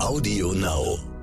Audio Now.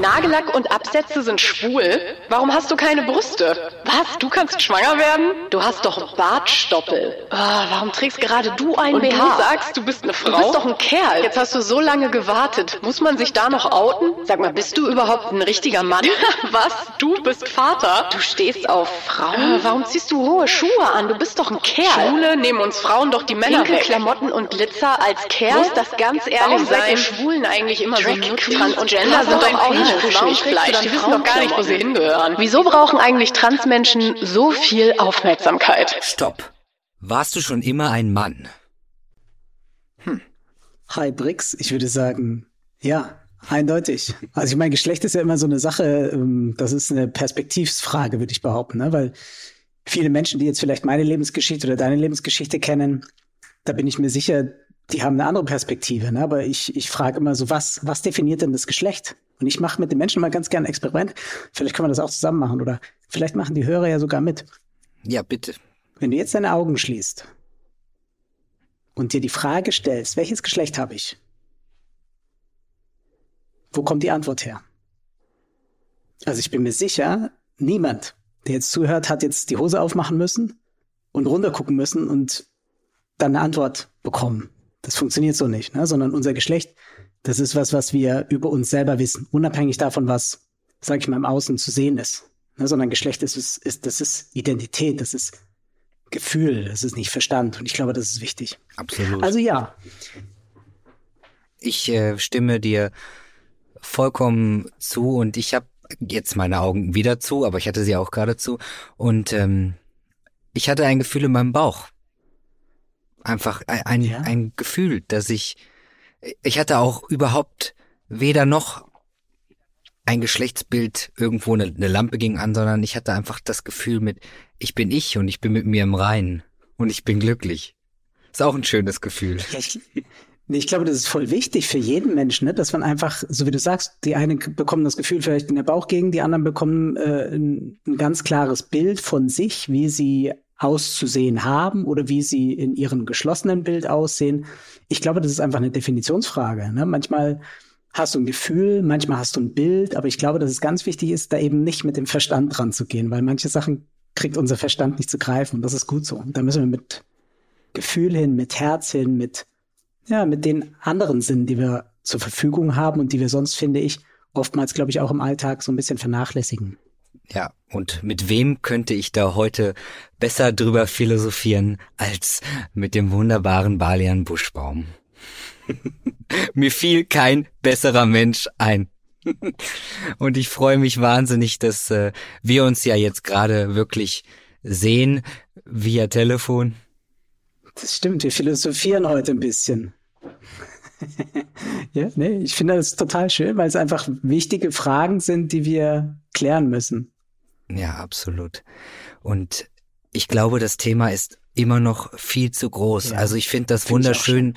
Nagellack und Absätze sind schwul? Warum hast du keine Brüste? Was? Du kannst schwanger werden? Du hast doch Bartstoppel. Oh, warum trägst gerade du ein und BH? du sagst, du bist eine Frau? Du bist doch ein Kerl. Jetzt hast du so lange gewartet. Muss man sich da noch outen? Sag mal, bist du überhaupt ein richtiger Mann? Was? Du bist Vater? Du stehst auf Frauen? Äh, warum ziehst du hohe Schuhe an? Du bist doch ein Kerl. Schwule nehmen uns Frauen doch die Männer Pinke weg. Klamotten und Glitzer als Kerl? Muss das ganz ehrlich warum sein? Schwulen eigentlich immer Drag so Trans und Gender sind doch auch nicht Fischfleisch. Die wissen doch gar nicht, wo sie hingehören. Wieso brauchen eigentlich Transmenschen so viel Aufmerksamkeit? Stopp. Warst du schon immer ein Mann? Hm. Hi Brix, ich würde sagen, ja, eindeutig. Also ich meine, Geschlecht ist ja immer so eine Sache, ähm, das ist eine Perspektivsfrage, würde ich behaupten, ne? weil viele Menschen, die jetzt vielleicht meine Lebensgeschichte oder deine Lebensgeschichte kennen, da bin ich mir sicher, die haben eine andere Perspektive. Ne? Aber ich, ich frage immer so, was, was definiert denn das Geschlecht? Und ich mache mit den Menschen mal ganz gerne ein Experiment. Vielleicht können wir das auch zusammen machen oder vielleicht machen die Hörer ja sogar mit. Ja, bitte. Wenn du jetzt deine Augen schließt und dir die Frage stellst, welches Geschlecht habe ich? Wo kommt die Antwort her? Also ich bin mir sicher, niemand, der jetzt zuhört, hat jetzt die Hose aufmachen müssen und runtergucken müssen und dann eine Antwort bekommen. Das funktioniert so nicht, ne? sondern unser Geschlecht das ist was, was wir über uns selber wissen, unabhängig davon, was, sag ich mal, im Außen zu sehen ist. Ne, sondern Geschlecht ist, ist, ist, das ist Identität, das ist Gefühl, das ist nicht Verstand. Und ich glaube, das ist wichtig. Absolut. Also ja. Ich äh, stimme dir vollkommen zu und ich habe jetzt meine Augen wieder zu, aber ich hatte sie auch gerade zu. Und ähm, ich hatte ein Gefühl in meinem Bauch. Einfach ein, ein, ja. ein Gefühl, dass ich ich hatte auch überhaupt weder noch ein Geschlechtsbild irgendwo eine, eine, Lampe ging an, sondern ich hatte einfach das Gefühl mit, ich bin ich und ich bin mit mir im Reinen und ich bin glücklich. Ist auch ein schönes Gefühl. Ja, ich, ich glaube, das ist voll wichtig für jeden Menschen, ne? dass man einfach, so wie du sagst, die einen bekommen das Gefühl vielleicht in der Bauchgegend, die anderen bekommen äh, ein, ein ganz klares Bild von sich, wie sie auszusehen haben oder wie sie in ihrem geschlossenen Bild aussehen. Ich glaube, das ist einfach eine Definitionsfrage. Ne? Manchmal hast du ein Gefühl, manchmal hast du ein Bild, aber ich glaube, dass es ganz wichtig ist, da eben nicht mit dem Verstand dran zu gehen, weil manche Sachen kriegt unser Verstand nicht zu greifen und das ist gut so. Und da müssen wir mit Gefühl hin, mit Herz hin, mit, ja, mit den anderen Sinnen, die wir zur Verfügung haben und die wir sonst, finde ich, oftmals, glaube ich, auch im Alltag so ein bisschen vernachlässigen. Ja, und mit wem könnte ich da heute besser drüber philosophieren als mit dem wunderbaren Balian Buschbaum? Mir fiel kein besserer Mensch ein. und ich freue mich wahnsinnig, dass äh, wir uns ja jetzt gerade wirklich sehen via Telefon. Das stimmt, wir philosophieren heute ein bisschen. ja, nee, ich finde das total schön, weil es einfach wichtige Fragen sind, die wir klären müssen. Ja, absolut. Und ich glaube, das Thema ist immer noch viel zu groß. Ja, also ich finde das wunderschön,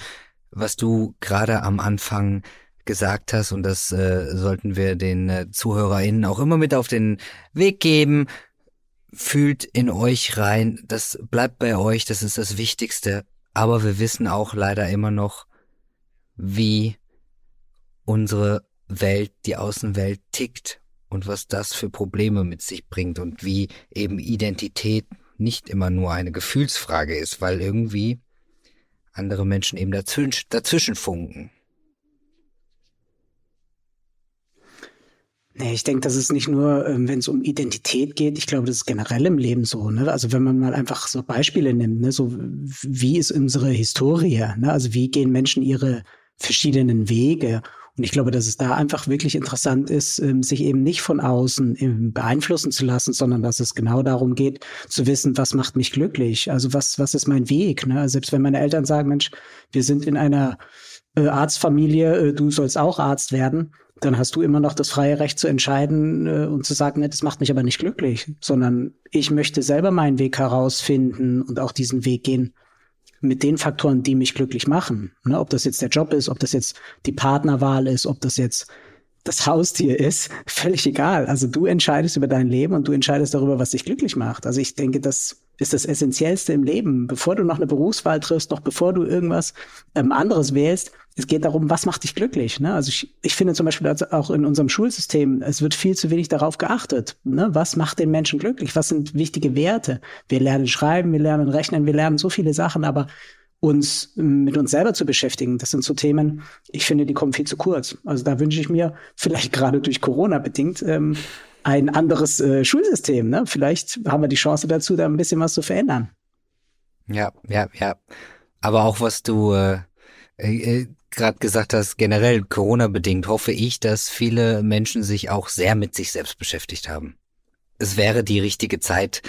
was du gerade am Anfang gesagt hast und das äh, sollten wir den äh, ZuhörerInnen auch immer mit auf den Weg geben. Fühlt in euch rein, das bleibt bei euch, das ist das Wichtigste. Aber wir wissen auch leider immer noch, wie unsere Welt, die Außenwelt tickt und was das für Probleme mit sich bringt und wie eben Identität nicht immer nur eine Gefühlsfrage ist, weil irgendwie andere Menschen eben dazwischen, dazwischen funken. Nee, ich denke, das ist nicht nur, ähm, wenn es um Identität geht, ich glaube, das ist generell im Leben so. Ne? Also wenn man mal einfach so Beispiele nimmt, ne? so wie ist unsere Historie, ne? also wie gehen Menschen ihre verschiedenen Wege und ich glaube, dass es da einfach wirklich interessant ist, ähm, sich eben nicht von außen ähm, beeinflussen zu lassen, sondern dass es genau darum geht, zu wissen, was macht mich glücklich? Also was, was ist mein Weg? Ne? Selbst wenn meine Eltern sagen, Mensch, wir sind in einer äh, Arztfamilie, äh, du sollst auch Arzt werden, dann hast du immer noch das freie Recht zu entscheiden äh, und zu sagen, ne, das macht mich aber nicht glücklich, sondern ich möchte selber meinen Weg herausfinden und auch diesen Weg gehen mit den Faktoren, die mich glücklich machen. Ne? Ob das jetzt der Job ist, ob das jetzt die Partnerwahl ist, ob das jetzt das Haustier ist, völlig egal. Also du entscheidest über dein Leben und du entscheidest darüber, was dich glücklich macht. Also ich denke, dass ist das Essentiellste im Leben. Bevor du noch eine Berufswahl triffst, noch bevor du irgendwas ähm, anderes wählst, es geht darum, was macht dich glücklich. Ne? Also ich, ich finde zum Beispiel also auch in unserem Schulsystem, es wird viel zu wenig darauf geachtet. Ne? Was macht den Menschen glücklich? Was sind wichtige Werte? Wir lernen schreiben, wir lernen rechnen, wir lernen so viele Sachen, aber uns mit uns selber zu beschäftigen, das sind so Themen, ich finde, die kommen viel zu kurz. Also da wünsche ich mir, vielleicht gerade durch Corona bedingt, ähm, ein anderes äh, Schulsystem. Ne? Vielleicht haben wir die Chance dazu, da ein bisschen was zu verändern. Ja, ja, ja. Aber auch was du äh, äh, gerade gesagt hast, generell Corona-bedingt, hoffe ich, dass viele Menschen sich auch sehr mit sich selbst beschäftigt haben. Es wäre die richtige Zeit,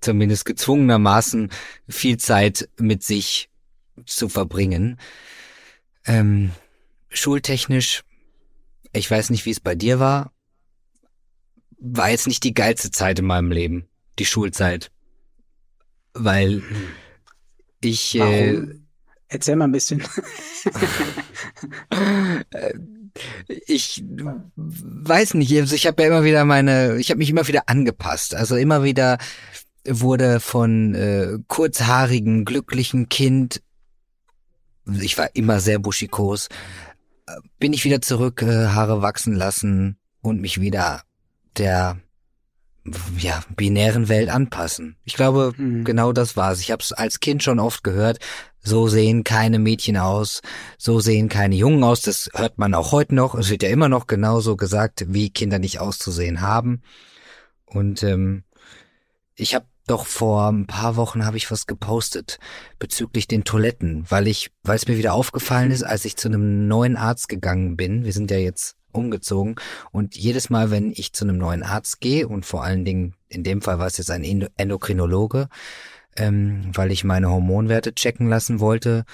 zumindest gezwungenermaßen viel Zeit mit sich zu verbringen. Ähm, schultechnisch, ich weiß nicht, wie es bei dir war, war jetzt nicht die geilste Zeit in meinem Leben, die Schulzeit. Weil ich. Äh, Erzähl mal ein bisschen. ich weiß nicht, also ich habe ja immer wieder meine, ich habe mich immer wieder angepasst. Also immer wieder wurde von äh, kurzhaarigen, glücklichen Kind, ich war immer sehr buschikos, bin ich wieder zurück, äh, Haare wachsen lassen und mich wieder der ja, binären Welt anpassen. Ich glaube, mhm. genau das war's. Ich habe es als Kind schon oft gehört. So sehen keine Mädchen aus, so sehen keine Jungen aus. Das hört man auch heute noch. Es wird ja immer noch genauso gesagt, wie Kinder nicht auszusehen haben. Und ähm, ich habe doch vor ein paar Wochen habe ich was gepostet bezüglich den Toiletten, weil ich, weil es mir wieder aufgefallen ist, als ich zu einem neuen Arzt gegangen bin. Wir sind ja jetzt umgezogen. Und jedes Mal, wenn ich zu einem neuen Arzt gehe, und vor allen Dingen, in dem Fall war es jetzt ein Endokrinologe, ähm, weil ich meine Hormonwerte checken lassen wollte,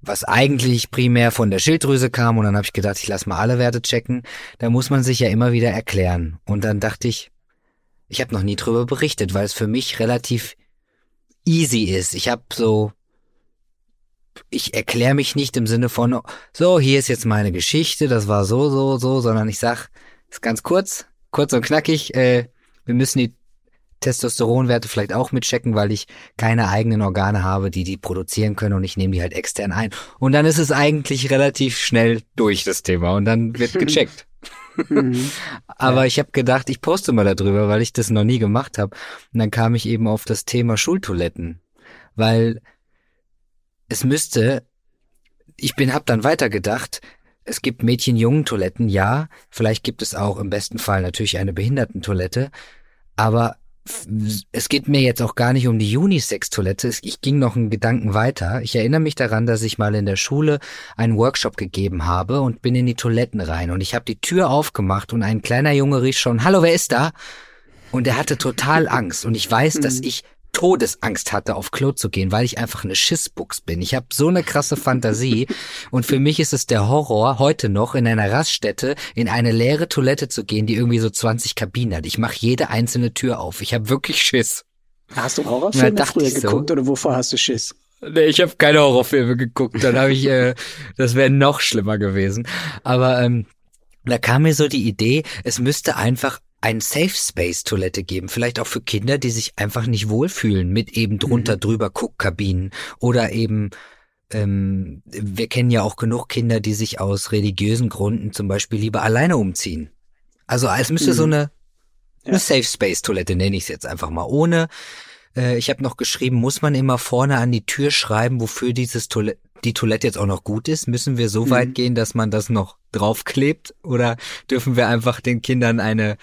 was eigentlich primär von der Schilddrüse kam, und dann habe ich gedacht, ich lasse mal alle Werte checken, da muss man sich ja immer wieder erklären. Und dann dachte ich, ich habe noch nie drüber berichtet, weil es für mich relativ easy ist. Ich habe so ich erkläre mich nicht im Sinne von, so, hier ist jetzt meine Geschichte, das war so, so, so, sondern ich sag, ist ganz kurz, kurz und knackig, äh, wir müssen die Testosteronwerte vielleicht auch mitchecken, weil ich keine eigenen Organe habe, die die produzieren können und ich nehme die halt extern ein. Und dann ist es eigentlich relativ schnell durch das Thema und dann wird gecheckt. Mhm. Aber ich habe gedacht, ich poste mal darüber, weil ich das noch nie gemacht habe. Und dann kam ich eben auf das Thema Schultoiletten, weil es müsste, ich bin, hab dann weitergedacht, es gibt Mädchen-Jungen-Toiletten, ja, vielleicht gibt es auch im besten Fall natürlich eine Behindertentoilette, aber es geht mir jetzt auch gar nicht um die Unisex-Toilette. Ich ging noch einen Gedanken weiter. Ich erinnere mich daran, dass ich mal in der Schule einen Workshop gegeben habe und bin in die Toiletten rein. Und ich habe die Tür aufgemacht und ein kleiner Junge rief schon, Hallo, wer ist da? Und er hatte total Angst. Und ich weiß, dass mhm. ich Todesangst hatte, auf Klo zu gehen, weil ich einfach eine Schissbuchs bin. Ich habe so eine krasse Fantasie und für mich ist es der Horror, heute noch in einer Raststätte in eine leere Toilette zu gehen, die irgendwie so 20 Kabinen hat. Ich mache jede einzelne Tür auf. Ich habe wirklich Schiss. Hast du Horrorfilme Na, früher geguckt so. oder wovor hast du Schiss? Nee, ich habe keine Horrorfilme geguckt. Dann habe ich, äh, das wäre noch schlimmer gewesen. Aber ähm, da kam mir so die Idee, es müsste einfach ein Safe Space Toilette geben, vielleicht auch für Kinder, die sich einfach nicht wohlfühlen mit eben drunter mhm. drüber Guckkabinen oder eben ähm, wir kennen ja auch genug Kinder, die sich aus religiösen Gründen zum Beispiel lieber alleine umziehen. Also es müsste mhm. so eine, eine Safe Space Toilette nenne ich es jetzt einfach mal ohne. Äh, ich habe noch geschrieben, muss man immer vorne an die Tür schreiben, wofür dieses Toilette die Toilette jetzt auch noch gut ist? Müssen wir so mhm. weit gehen, dass man das noch draufklebt? Oder dürfen wir einfach den Kindern eine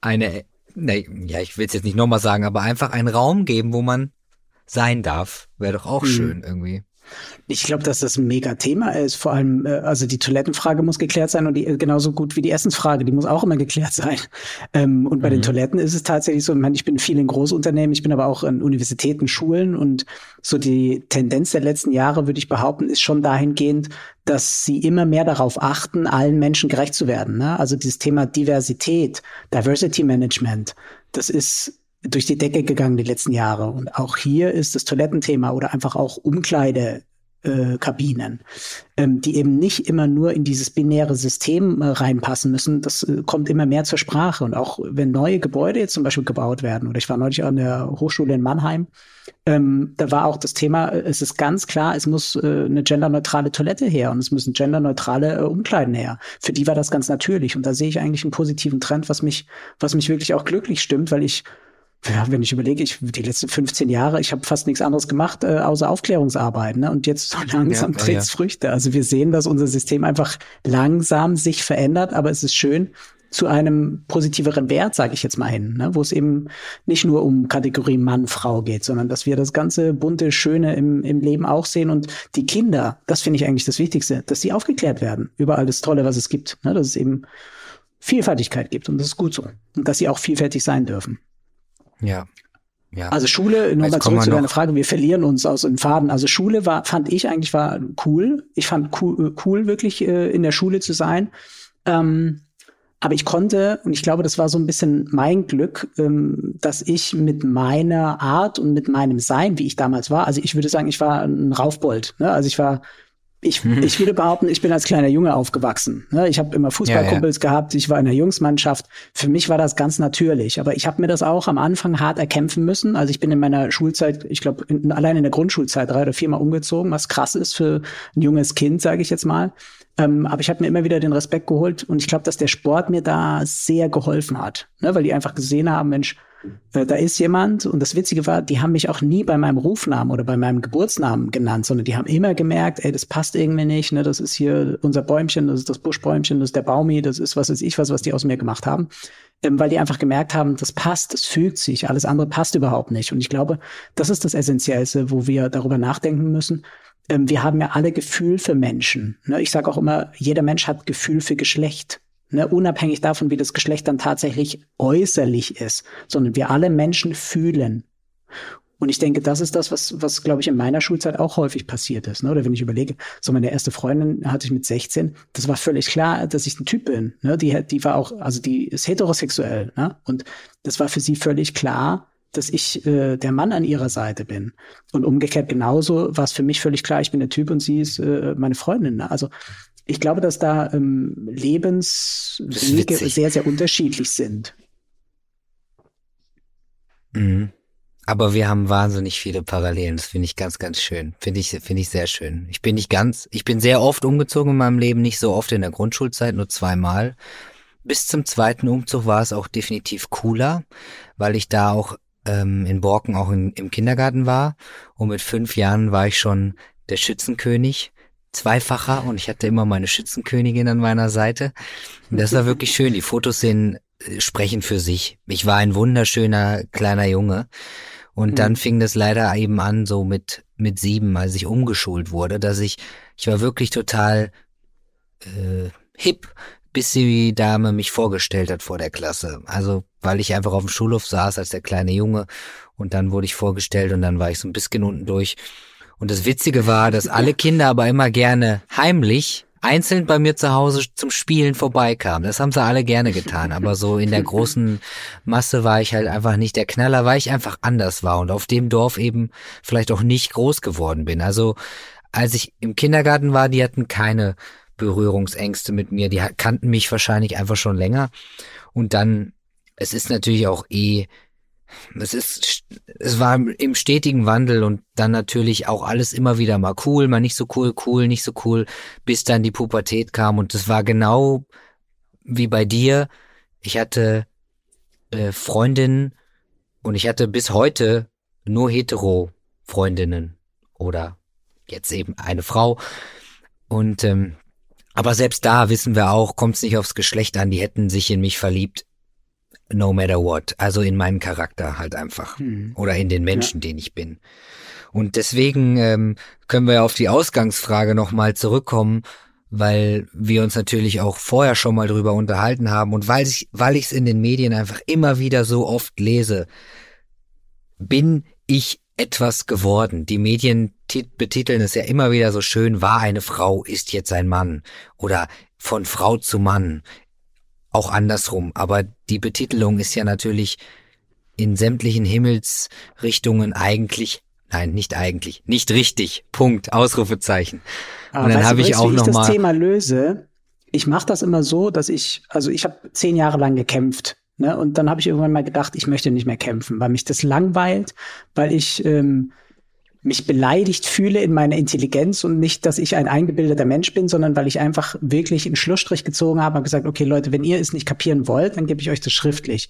eine, ne, ja, ich will es jetzt nicht nochmal sagen, aber einfach einen Raum geben, wo man sein darf. Wäre doch auch mhm. schön irgendwie. Ich glaube, dass das ein mega Thema ist. Vor allem, äh, also die Toilettenfrage muss geklärt sein und die äh, genauso gut wie die Essensfrage, die muss auch immer geklärt sein. Ähm, und bei mhm. den Toiletten ist es tatsächlich so, ich, meine, ich bin viel in Großunternehmen, ich bin aber auch in Universitäten, Schulen und so die Tendenz der letzten Jahre, würde ich behaupten, ist schon dahingehend, dass sie immer mehr darauf achten, allen Menschen gerecht zu werden. Ne? Also dieses Thema Diversität, Diversity Management, das ist durch die Decke gegangen die letzten Jahre. Und auch hier ist das Toilettenthema oder einfach auch Umkleide äh, Kabinen, ähm, die eben nicht immer nur in dieses binäre System äh, reinpassen müssen. Das äh, kommt immer mehr zur Sprache. Und auch wenn neue Gebäude jetzt zum Beispiel gebaut werden, oder ich war neulich an der Hochschule in Mannheim, ähm, da war auch das Thema, äh, es ist ganz klar, es muss äh, eine genderneutrale Toilette her und es müssen genderneutrale äh, Umkleiden her. Für die war das ganz natürlich. Und da sehe ich eigentlich einen positiven Trend, was mich, was mich wirklich auch glücklich stimmt, weil ich wenn ich überlege, ich die letzten 15 Jahre, ich habe fast nichts anderes gemacht, äh, außer Aufklärungsarbeit. Ne? Und jetzt so langsam ja, trägt ja. Früchte. Also wir sehen, dass unser System einfach langsam sich verändert, aber es ist schön zu einem positiveren Wert, sage ich jetzt mal hin, ne? wo es eben nicht nur um Kategorie Mann, Frau geht, sondern dass wir das ganze bunte, schöne im, im Leben auch sehen und die Kinder, das finde ich eigentlich das Wichtigste, dass sie aufgeklärt werden über all das Tolle, was es gibt, ne? dass es eben Vielfältigkeit gibt und das ist gut so und dass sie auch vielfältig sein dürfen. Ja. Ja. Also Schule, nochmal zurück zu deiner Frage, wir verlieren uns aus den Faden. Also Schule war, fand ich eigentlich war cool. Ich fand cool, äh, cool wirklich äh, in der Schule zu sein. Ähm, aber ich konnte, und ich glaube, das war so ein bisschen mein Glück, ähm, dass ich mit meiner Art und mit meinem Sein, wie ich damals war, also ich würde sagen, ich war ein Raufbold. Ne? Also ich war ich, ich würde behaupten, ich bin als kleiner Junge aufgewachsen. Ne? Ich habe immer Fußballkumpels ja, ja. gehabt, ich war in der Jungsmannschaft. Für mich war das ganz natürlich. Aber ich habe mir das auch am Anfang hart erkämpfen müssen. Also ich bin in meiner Schulzeit, ich glaube, allein in der Grundschulzeit drei oder viermal umgezogen, was krass ist für ein junges Kind, sage ich jetzt mal. Ähm, aber ich habe mir immer wieder den Respekt geholt und ich glaube, dass der Sport mir da sehr geholfen hat. Ne? Weil die einfach gesehen haben, Mensch, äh, da ist jemand und das Witzige war, die haben mich auch nie bei meinem Rufnamen oder bei meinem Geburtsnamen genannt, sondern die haben immer gemerkt, ey, das passt irgendwie nicht, ne, das ist hier unser Bäumchen, das ist das Buschbäumchen, das ist der Baumi, das ist was weiß ich was, was die aus mir gemacht haben, ähm, weil die einfach gemerkt haben, das passt, das fügt sich, alles andere passt überhaupt nicht. Und ich glaube, das ist das Essentiellste, wo wir darüber nachdenken müssen. Ähm, wir haben ja alle Gefühl für Menschen. Ne? Ich sage auch immer, jeder Mensch hat Gefühl für Geschlecht ne, unabhängig davon, wie das Geschlecht dann tatsächlich äußerlich ist, sondern wir alle Menschen fühlen. Und ich denke, das ist das, was, was glaube ich, in meiner Schulzeit auch häufig passiert ist. Ne? Oder wenn ich überlege, so meine erste Freundin hatte ich mit 16, das war völlig klar, dass ich ein Typ bin. Ne? Die, die war auch, also die ist heterosexuell. Ne? Und das war für sie völlig klar, dass ich äh, der Mann an ihrer Seite bin. Und umgekehrt genauso war es für mich völlig klar, ich bin der Typ und sie ist äh, meine Freundin. Ne? Also ich glaube, dass da ähm, Lebenswege sehr, sehr unterschiedlich sind. Mhm. Aber wir haben wahnsinnig viele Parallelen. Das finde ich ganz, ganz schön. Finde ich, finde ich sehr schön. Ich bin nicht ganz, ich bin sehr oft umgezogen in meinem Leben, nicht so oft in der Grundschulzeit, nur zweimal. Bis zum zweiten Umzug war es auch definitiv cooler, weil ich da auch ähm, in Borken auch in, im Kindergarten war. Und mit fünf Jahren war ich schon der Schützenkönig zweifacher und ich hatte immer meine Schützenkönigin an meiner Seite. Und das war wirklich schön. Die Fotos sehen, äh, sprechen für sich. Ich war ein wunderschöner kleiner Junge. Und mhm. dann fing das leider eben an, so mit, mit sieben, als ich umgeschult wurde, dass ich, ich war wirklich total äh, hip, bis die Dame mich vorgestellt hat vor der Klasse. Also, weil ich einfach auf dem Schulhof saß als der kleine Junge und dann wurde ich vorgestellt und dann war ich so ein bisschen unten durch. Und das Witzige war, dass alle Kinder aber immer gerne heimlich einzeln bei mir zu Hause zum Spielen vorbeikamen. Das haben sie alle gerne getan. Aber so in der großen Masse war ich halt einfach nicht der Knaller, weil ich einfach anders war und auf dem Dorf eben vielleicht auch nicht groß geworden bin. Also als ich im Kindergarten war, die hatten keine Berührungsängste mit mir. Die kannten mich wahrscheinlich einfach schon länger. Und dann, es ist natürlich auch eh es ist, es war im stetigen Wandel und dann natürlich auch alles immer wieder mal cool, mal nicht so cool, cool, nicht so cool, bis dann die Pubertät kam und das war genau wie bei dir. Ich hatte äh, Freundinnen und ich hatte bis heute nur hetero Freundinnen oder jetzt eben eine Frau und ähm, aber selbst da wissen wir auch, kommt es nicht aufs Geschlecht an, die hätten sich in mich verliebt no matter what. Also in meinen Charakter halt einfach. Hm. Oder in den Menschen, ja. den ich bin. Und deswegen ähm, können wir auf die Ausgangsfrage nochmal zurückkommen, weil wir uns natürlich auch vorher schon mal drüber unterhalten haben und weil ich weil ich es in den Medien einfach immer wieder so oft lese, bin ich etwas geworden. Die Medien betiteln es ja immer wieder so schön, war eine Frau, ist jetzt ein Mann oder von Frau zu Mann auch andersrum. Aber die Betitelung ist ja natürlich in sämtlichen Himmelsrichtungen eigentlich Nein, nicht eigentlich. Nicht richtig. Punkt. Ausrufezeichen. Aber und dann habe ich auch noch ich das Thema löse. Ich mache das immer so, dass ich, also ich habe zehn Jahre lang gekämpft. Ne? Und dann habe ich irgendwann mal gedacht, ich möchte nicht mehr kämpfen, weil mich das langweilt, weil ich ähm, mich beleidigt fühle in meiner Intelligenz und nicht, dass ich ein eingebildeter Mensch bin, sondern weil ich einfach wirklich einen Schlussstrich gezogen habe und gesagt, okay Leute, wenn ihr es nicht kapieren wollt, dann gebe ich euch das schriftlich.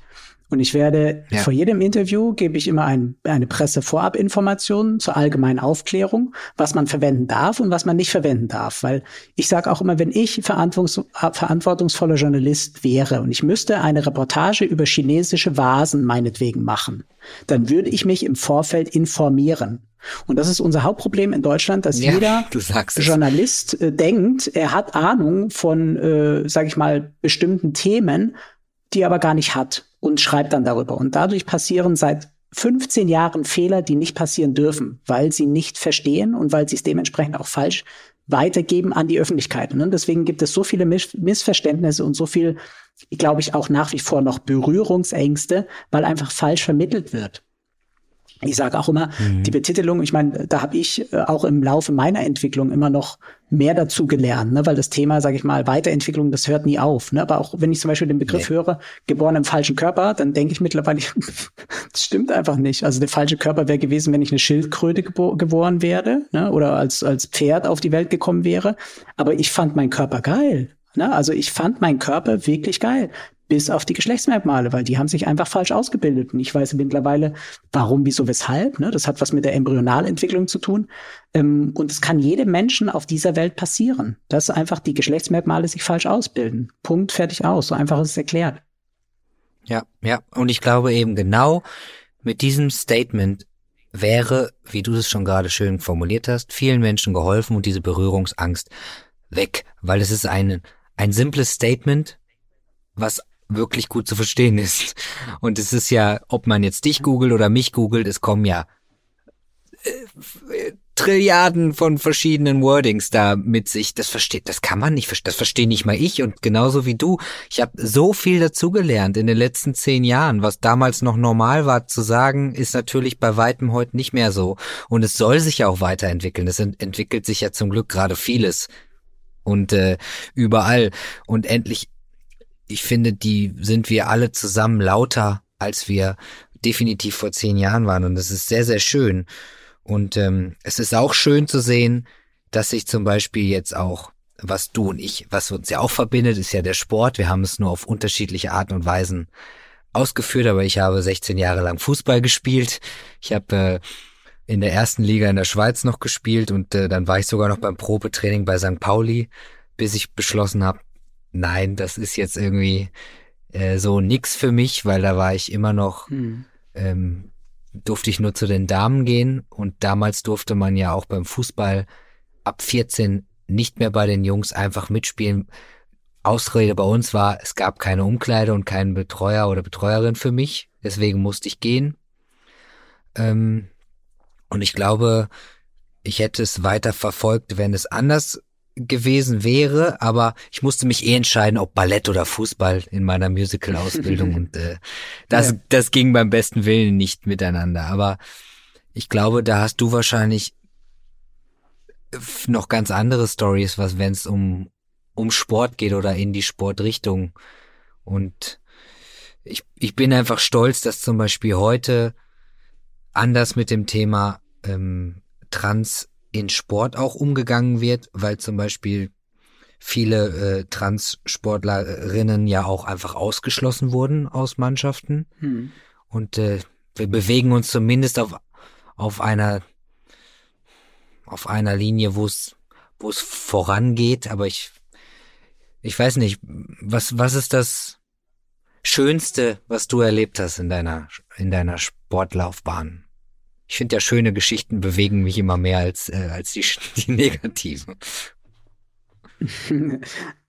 Und ich werde ja. vor jedem Interview gebe ich immer ein, eine Pressevorabinformation zur allgemeinen Aufklärung, was man verwenden darf und was man nicht verwenden darf. Weil ich sage auch immer, wenn ich verantwortungs verantwortungsvoller Journalist wäre und ich müsste eine Reportage über chinesische Vasen meinetwegen machen, dann würde ich mich im Vorfeld informieren. Und das ist unser Hauptproblem in Deutschland, dass ja, jeder Journalist äh, denkt, er hat Ahnung von, äh, sage ich mal, bestimmten Themen, die er aber gar nicht hat und schreibt dann darüber. Und dadurch passieren seit 15 Jahren Fehler, die nicht passieren dürfen, weil sie nicht verstehen und weil sie es dementsprechend auch falsch weitergeben an die Öffentlichkeit. Und deswegen gibt es so viele Missverständnisse und so viel, glaube ich, auch nach wie vor noch Berührungsängste, weil einfach falsch vermittelt wird. Ich sage auch immer, mhm. die Betitelung, ich meine, da habe ich äh, auch im Laufe meiner Entwicklung immer noch mehr dazu gelernt, ne? weil das Thema, sage ich mal, Weiterentwicklung, das hört nie auf. Ne? Aber auch wenn ich zum Beispiel den Begriff nee. höre, geboren im falschen Körper, dann denke ich mittlerweile, das stimmt einfach nicht. Also der falsche Körper wäre gewesen, wenn ich eine Schildkröte gebo geboren wäre ne? oder als, als Pferd auf die Welt gekommen wäre. Aber ich fand meinen Körper geil. Ne? Also ich fand meinen Körper wirklich geil bis auf die Geschlechtsmerkmale, weil die haben sich einfach falsch ausgebildet. Und ich weiß mittlerweile, warum, wieso, weshalb. Ne? Das hat was mit der Embryonalentwicklung zu tun. Ähm, und es kann jedem Menschen auf dieser Welt passieren, dass einfach die Geschlechtsmerkmale sich falsch ausbilden. Punkt, fertig aus. So einfach ist es erklärt. Ja, ja. Und ich glaube eben genau mit diesem Statement wäre, wie du es schon gerade schön formuliert hast, vielen Menschen geholfen und diese Berührungsangst weg, weil es ist ein, ein simples Statement, was wirklich gut zu verstehen ist. Und es ist ja, ob man jetzt dich googelt oder mich googelt, es kommen ja äh, Trilliarden von verschiedenen Wordings da mit sich. Das versteht, das kann man nicht, das verstehe nicht mal ich und genauso wie du. Ich habe so viel dazugelernt in den letzten zehn Jahren. Was damals noch normal war zu sagen, ist natürlich bei weitem heute nicht mehr so. Und es soll sich ja auch weiterentwickeln. Es ent entwickelt sich ja zum Glück gerade vieles und äh, überall. Und endlich ich finde, die sind wir alle zusammen lauter, als wir definitiv vor zehn Jahren waren. Und das ist sehr, sehr schön. Und ähm, es ist auch schön zu sehen, dass sich zum Beispiel jetzt auch, was du und ich, was uns ja auch verbindet, ist ja der Sport. Wir haben es nur auf unterschiedliche Arten und Weisen ausgeführt, aber ich habe 16 Jahre lang Fußball gespielt. Ich habe äh, in der ersten Liga in der Schweiz noch gespielt und äh, dann war ich sogar noch beim Probetraining bei St. Pauli, bis ich beschlossen habe, nein, das ist jetzt irgendwie äh, so nix für mich, weil da war ich immer noch, hm. ähm, durfte ich nur zu den Damen gehen und damals durfte man ja auch beim Fußball ab 14 nicht mehr bei den Jungs einfach mitspielen. Ausrede bei uns war, es gab keine Umkleide und keinen Betreuer oder Betreuerin für mich, deswegen musste ich gehen. Ähm, und ich glaube, ich hätte es weiter verfolgt, wenn es anders gewesen wäre, aber ich musste mich eh entscheiden, ob Ballett oder Fußball in meiner Musical-Ausbildung und äh, das, ja. das ging beim besten Willen nicht miteinander. Aber ich glaube, da hast du wahrscheinlich noch ganz andere Stories, was wenn es um um Sport geht oder in die Sportrichtung. Und ich, ich bin einfach stolz, dass zum Beispiel heute anders mit dem Thema ähm, Trans in Sport auch umgegangen wird, weil zum Beispiel viele äh, Trans-Sportlerinnen ja auch einfach ausgeschlossen wurden aus Mannschaften. Hm. Und äh, wir bewegen uns zumindest auf, auf einer auf einer Linie, wo es wo es vorangeht, aber ich ich weiß nicht, was was ist das Schönste, was du erlebt hast in deiner in deiner Sportlaufbahn? Ich finde ja schöne Geschichten bewegen mich immer mehr als, äh, als die, die negativen.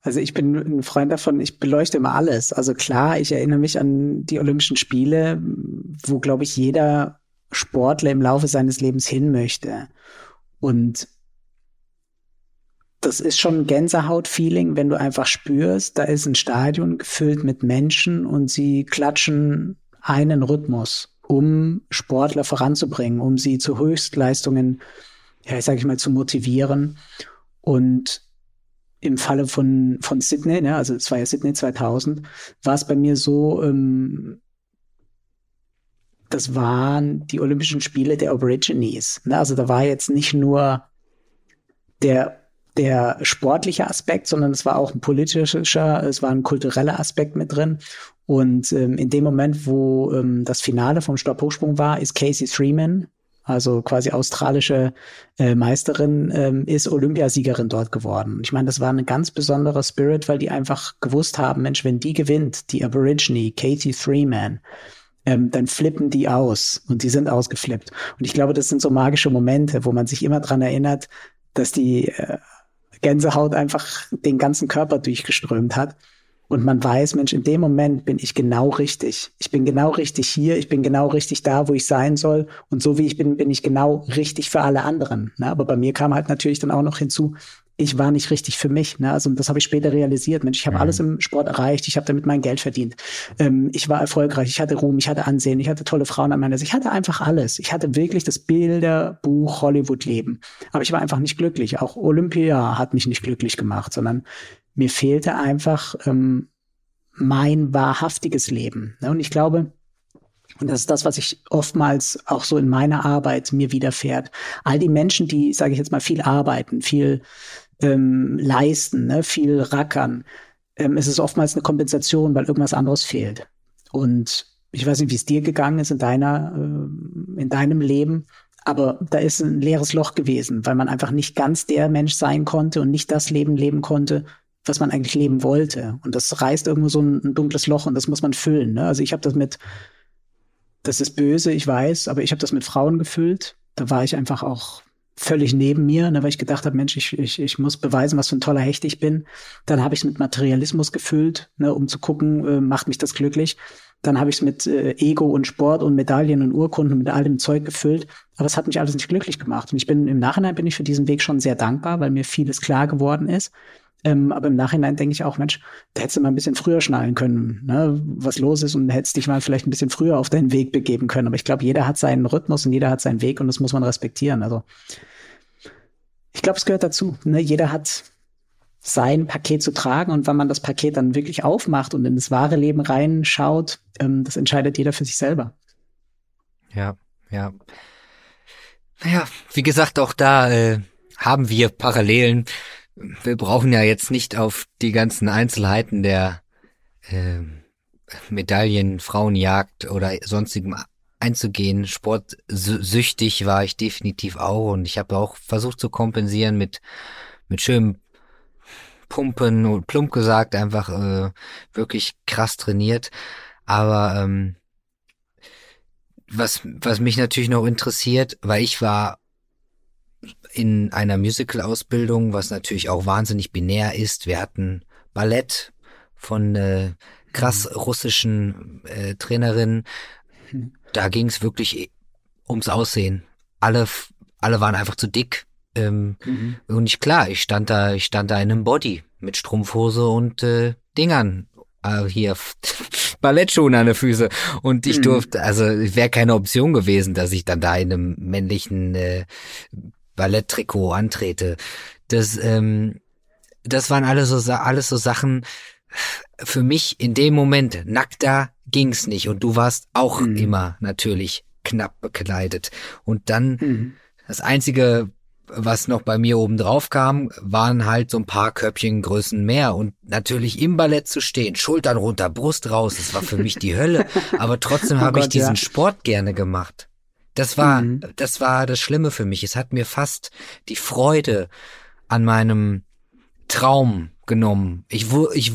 Also ich bin ein Freund davon, ich beleuchte immer alles. Also klar, ich erinnere mich an die Olympischen Spiele, wo, glaube ich, jeder Sportler im Laufe seines Lebens hin möchte. Und das ist schon ein Gänsehaut-Feeling, wenn du einfach spürst, da ist ein Stadion gefüllt mit Menschen und sie klatschen einen Rhythmus um Sportler voranzubringen, um sie zu Höchstleistungen, ja, ich sage ich mal, zu motivieren. Und im Falle von, von Sydney, ne, also es war ja Sydney 2000, war es bei mir so, ähm, das waren die Olympischen Spiele der Aborigines. Ne? Also da war jetzt nicht nur der, der sportliche Aspekt, sondern es war auch ein politischer, es war ein kultureller Aspekt mit drin. Und ähm, in dem Moment, wo ähm, das Finale vom Stabhochsprung war, ist Casey Freeman, also quasi australische äh, Meisterin, ähm, ist Olympiasiegerin dort geworden. Ich meine, das war ein ganz besonderer Spirit, weil die einfach gewusst haben, Mensch, wenn die gewinnt, die Aborigine, Katie Freeman, ähm, dann flippen die aus und die sind ausgeflippt. Und ich glaube, das sind so magische Momente, wo man sich immer dran erinnert, dass die äh, Gänsehaut einfach den ganzen Körper durchgeströmt hat. Und man weiß, Mensch, in dem Moment bin ich genau richtig. Ich bin genau richtig hier, ich bin genau richtig da, wo ich sein soll. Und so wie ich bin, bin ich genau richtig für alle anderen. Ne? Aber bei mir kam halt natürlich dann auch noch hinzu, ich war nicht richtig für mich. Ne? Also das habe ich später realisiert. Mensch, ich habe mhm. alles im Sport erreicht, ich habe damit mein Geld verdient. Ähm, ich war erfolgreich, ich hatte Ruhm, ich hatte Ansehen, ich hatte tolle Frauen an meiner Seite. Ich hatte einfach alles. Ich hatte wirklich das Bilderbuch Hollywood-Leben. Aber ich war einfach nicht glücklich. Auch Olympia hat mich nicht glücklich gemacht, sondern mir fehlte einfach ähm, mein wahrhaftiges Leben. Ne? Und ich glaube, und das ist das, was ich oftmals auch so in meiner Arbeit mir widerfährt. All die Menschen, die, sage ich jetzt mal, viel arbeiten, viel ähm, leisten, ne, viel rackern, ähm, ist es oftmals eine Kompensation, weil irgendwas anderes fehlt. Und ich weiß nicht, wie es dir gegangen ist in deiner, äh, in deinem Leben, aber da ist ein leeres Loch gewesen, weil man einfach nicht ganz der Mensch sein konnte und nicht das Leben leben konnte, was man eigentlich leben wollte. Und das reißt irgendwo so ein, ein dunkles Loch und das muss man füllen. Ne? Also ich habe das mit, das ist böse, ich weiß, aber ich habe das mit Frauen gefüllt. Da war ich einfach auch völlig neben mir, ne, weil ich gedacht habe, Mensch, ich, ich, ich muss beweisen, was für ein toller Hecht ich bin. Dann habe ich es mit Materialismus gefüllt, ne, um zu gucken, äh, macht mich das glücklich. Dann habe ich es mit äh, Ego und Sport und Medaillen und Urkunden und mit all dem Zeug gefüllt. Aber es hat mich alles nicht glücklich gemacht. Und ich bin im Nachhinein bin ich für diesen Weg schon sehr dankbar, weil mir vieles klar geworden ist. Ähm, aber im Nachhinein denke ich auch, Mensch, da hättest du mal ein bisschen früher schnallen können, ne, was los ist und hättest dich mal vielleicht ein bisschen früher auf deinen Weg begeben können. Aber ich glaube, jeder hat seinen Rhythmus und jeder hat seinen Weg und das muss man respektieren. Also ich glaube, es gehört dazu. Ne? Jeder hat sein Paket zu tragen und wenn man das Paket dann wirklich aufmacht und in das wahre Leben reinschaut, ähm, das entscheidet jeder für sich selber. Ja, ja. Naja, wie gesagt, auch da äh, haben wir Parallelen. Wir brauchen ja jetzt nicht auf die ganzen Einzelheiten der äh, Medaillen, Frauenjagd oder sonstigem einzugehen. Sportsüchtig war ich definitiv auch und ich habe auch versucht zu kompensieren mit mit schönem Pumpen und plump gesagt einfach äh, wirklich krass trainiert. Aber ähm, was was mich natürlich noch interessiert, weil ich war in einer Musical-Ausbildung, was natürlich auch wahnsinnig binär ist. Wir hatten Ballett von äh, krass mhm. russischen äh, Trainerinnen. Da ging es wirklich ums Aussehen. Alle, alle waren einfach zu dick. Ähm, mhm. Und ich klar, ich stand da, ich stand da in einem Body mit Strumpfhose und äh, Dingern. Äh, hier Ballettschuhen an den Füße. Und ich mhm. durfte, also wäre keine Option gewesen, dass ich dann da in einem männlichen äh, Balletttrikot antrete. Das, ähm, das waren alles so, alles so Sachen, für mich in dem Moment nackter ging's nicht und du warst auch mhm. immer natürlich knapp bekleidet. Und dann mhm. das einzige, was noch bei mir oben drauf kam, waren halt so ein paar Köpfchengrößen mehr und natürlich im Ballett zu stehen, Schultern runter, Brust raus, das war für mich die Hölle, aber trotzdem oh habe ich diesen ja. Sport gerne gemacht. Das war, mhm. das war das Schlimme für mich. Es hat mir fast die Freude an meinem Traum genommen. Ich, ich,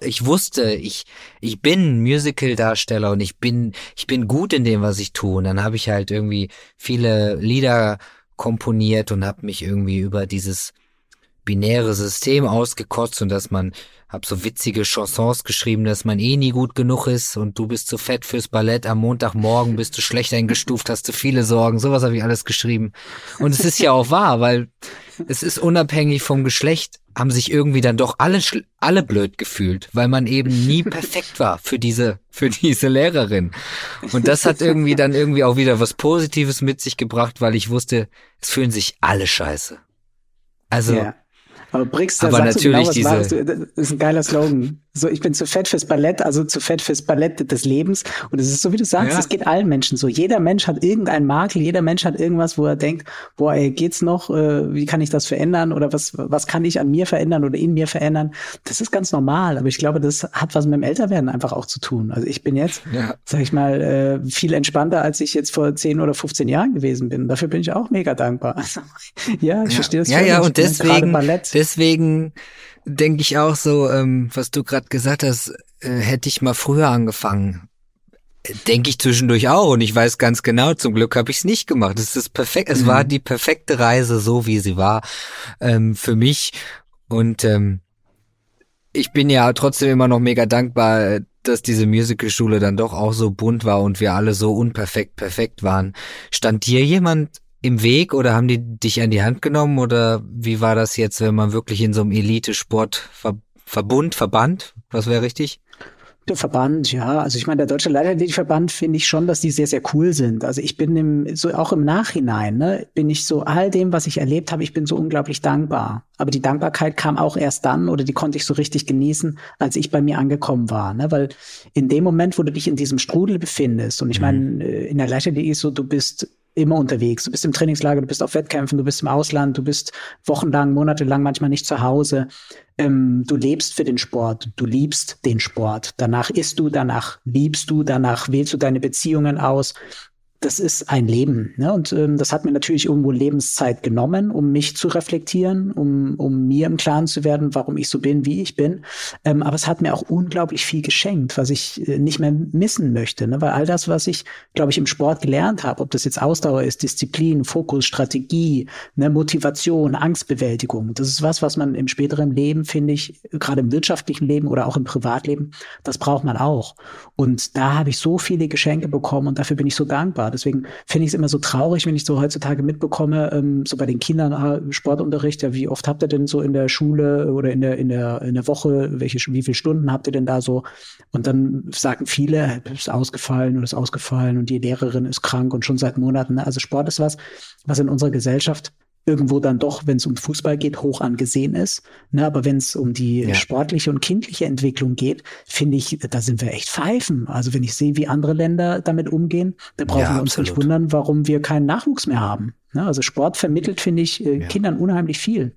ich wusste, ich, ich bin Musical-Darsteller und ich bin, ich bin gut in dem, was ich tue. Und dann habe ich halt irgendwie viele Lieder komponiert und habe mich irgendwie über dieses binäre System ausgekotzt und dass man hab so witzige Chansons geschrieben, dass man eh nie gut genug ist und du bist zu fett fürs Ballett, am Montagmorgen bist du schlecht eingestuft, hast du viele Sorgen, sowas habe ich alles geschrieben. Und es ist ja auch wahr, weil es ist unabhängig vom Geschlecht, haben sich irgendwie dann doch alle, alle blöd gefühlt, weil man eben nie perfekt war für diese, für diese Lehrerin. Und das hat irgendwie dann irgendwie auch wieder was Positives mit sich gebracht, weil ich wusste, es fühlen sich alle scheiße. Also, ja. Aber Brix, da aber natürlich genau, diese, das ist ein geiler Slogan. So, ich bin zu fett fürs Ballett, also zu fett fürs Ballett des Lebens. Und es ist so, wie du sagst, es geht allen Menschen so. Jeder Mensch hat irgendeinen Makel, jeder Mensch hat irgendwas, wo er denkt, boah, ey, geht's noch? Äh, wie kann ich das verändern? Oder was, was kann ich an mir verändern oder in mir verändern? Das ist ganz normal. Aber ich glaube, das hat was mit dem Älterwerden einfach auch zu tun. Also ich bin jetzt, ja. sag ich mal, äh, viel entspannter, als ich jetzt vor 10 oder 15 Jahren gewesen bin. Dafür bin ich auch mega dankbar. Ja, ich ja. verstehe das Ja, ja, und deswegen, deswegen denke ich auch so, ähm, was du gerade gesagt hast, äh, hätte ich mal früher angefangen. Denke ich zwischendurch auch und ich weiß ganz genau, zum Glück habe ich es nicht gemacht. Es ist perfekt, es mhm. war die perfekte Reise, so wie sie war, ähm, für mich. Und ähm, ich bin ja trotzdem immer noch mega dankbar, dass diese Musicalschule dann doch auch so bunt war und wir alle so unperfekt perfekt waren. Stand dir jemand im Weg oder haben die dich an die Hand genommen oder wie war das jetzt, wenn man wirklich in so einem Elite-Sport-Verbund, Verband, was wäre richtig? Der Verband, ja. Also ich meine, der Deutsche Leichtathletikverband finde ich schon, dass die sehr, sehr cool sind. Also ich bin im, so auch im Nachhinein, ne, bin ich so all dem, was ich erlebt habe, ich bin so unglaublich dankbar. Aber die Dankbarkeit kam auch erst dann oder die konnte ich so richtig genießen, als ich bei mir angekommen war. Ne? Weil in dem Moment, wo du dich in diesem Strudel befindest, und ich mhm. meine, äh, in der Leichtathletik ist so, du bist immer unterwegs. Du bist im Trainingslager, du bist auf Wettkämpfen, du bist im Ausland, du bist wochenlang, monatelang manchmal nicht zu Hause. Ähm, du lebst für den Sport, du liebst den Sport. Danach isst du, danach liebst du, danach wählst du deine Beziehungen aus das ist ein Leben. Ne? Und ähm, das hat mir natürlich irgendwo Lebenszeit genommen, um mich zu reflektieren, um, um mir im Klaren zu werden, warum ich so bin, wie ich bin. Ähm, aber es hat mir auch unglaublich viel geschenkt, was ich äh, nicht mehr missen möchte. Ne? Weil all das, was ich, glaube ich, im Sport gelernt habe, ob das jetzt Ausdauer ist, Disziplin, Fokus, Strategie, ne? Motivation, Angstbewältigung, das ist was, was man im späteren Leben, finde ich, gerade im wirtschaftlichen Leben oder auch im Privatleben, das braucht man auch. Und da habe ich so viele Geschenke bekommen und dafür bin ich so dankbar. Deswegen finde ich es immer so traurig, wenn ich so heutzutage mitbekomme, ähm, so bei den Kindern ah, Sportunterricht, ja, wie oft habt ihr denn so in der Schule oder in der, in der, in der Woche, welche, wie viele Stunden habt ihr denn da so? Und dann sagen viele, ist ausgefallen oder ist ausgefallen und die Lehrerin ist krank und schon seit Monaten. Ne? Also Sport ist was, was in unserer Gesellschaft irgendwo dann doch, wenn es um Fußball geht, hoch angesehen ist. Ne, aber wenn es um die ja. sportliche und kindliche Entwicklung geht, finde ich, da sind wir echt pfeifen. Also wenn ich sehe, wie andere Länder damit umgehen, da brauchen ja, wir uns nicht wundern, warum wir keinen Nachwuchs mehr haben. Ne, also Sport vermittelt, finde ich, äh, ja. Kindern unheimlich viel.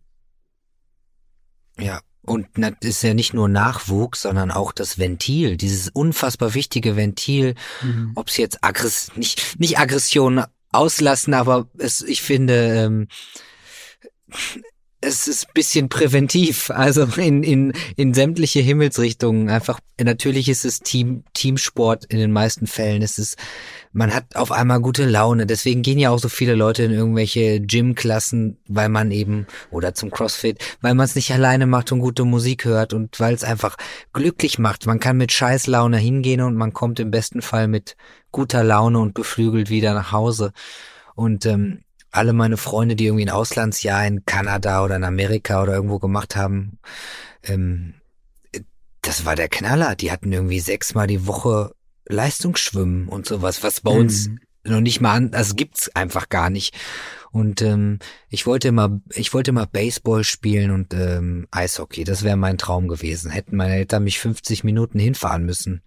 Ja, und das ist ja nicht nur Nachwuchs, sondern auch das Ventil, dieses unfassbar wichtige Ventil, mhm. ob es jetzt Aggress nicht, nicht Aggression auslassen, aber es, ich finde, ähm, es ist bisschen präventiv, also in, in, in sämtliche Himmelsrichtungen. Einfach, natürlich ist es Team, Teamsport in den meisten Fällen. Es ist, man hat auf einmal gute Laune. Deswegen gehen ja auch so viele Leute in irgendwelche Gymklassen, weil man eben, oder zum CrossFit, weil man es nicht alleine macht und gute Musik hört und weil es einfach glücklich macht. Man kann mit Scheißlaune hingehen und man kommt im besten Fall mit guter Laune und beflügelt wieder nach Hause. Und ähm, alle meine Freunde, die irgendwie ein Auslandsjahr in Kanada oder in Amerika oder irgendwo gemacht haben, ähm, das war der Knaller. Die hatten irgendwie sechsmal die Woche Leistungsschwimmen und sowas, was bei uns mhm. noch nicht mal an, also gibt's einfach gar nicht. Und ähm, ich wollte immer, ich wollte immer Baseball spielen und ähm, Eishockey. Das wäre mein Traum gewesen. Hätten meine Eltern mich 50 Minuten hinfahren müssen,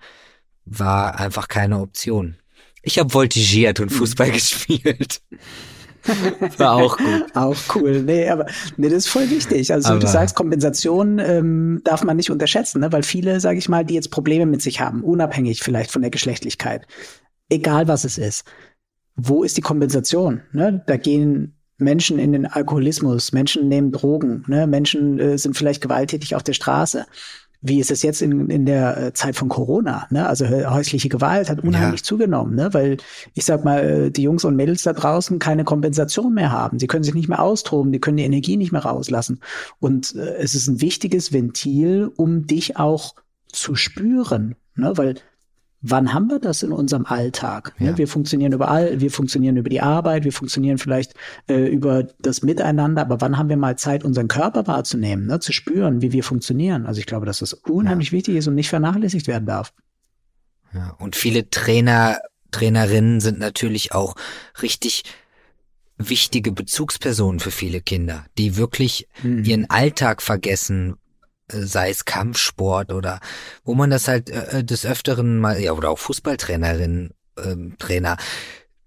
war einfach keine Option. Ich habe voltigiert und Fußball mhm. gespielt. War auch gut. auch cool. Nee, aber nee, das ist voll wichtig. Also aber, du sagst, Kompensation ähm, darf man nicht unterschätzen, ne? weil viele, sage ich mal, die jetzt Probleme mit sich haben, unabhängig vielleicht von der Geschlechtlichkeit, egal was es ist. Wo ist die Kompensation? Ne? Da gehen Menschen in den Alkoholismus, Menschen nehmen Drogen, ne? Menschen äh, sind vielleicht gewalttätig auf der Straße. Wie ist es jetzt in, in der äh, Zeit von Corona? Ne? Also häusliche Gewalt hat unheimlich ja. zugenommen, ne? weil ich sag mal, äh, die Jungs und Mädels da draußen keine Kompensation mehr haben. Sie können sich nicht mehr austoben, die können die Energie nicht mehr rauslassen. Und äh, es ist ein wichtiges Ventil, um dich auch zu spüren, ne? weil wann haben wir das in unserem Alltag? Ja. Wir funktionieren überall, wir funktionieren über die Arbeit, wir funktionieren vielleicht äh, über das Miteinander, aber wann haben wir mal Zeit, unseren Körper wahrzunehmen, ne? zu spüren, wie wir funktionieren? Also ich glaube, dass das unheimlich ja. wichtig ist und nicht vernachlässigt werden darf. Ja, und viele Trainer, Trainerinnen sind natürlich auch richtig wichtige Bezugspersonen für viele Kinder, die wirklich mhm. ihren Alltag vergessen, sei es Kampfsport oder wo man das halt äh, äh, des Öfteren mal, ja, oder auch Fußballtrainerin, ähm, Trainer.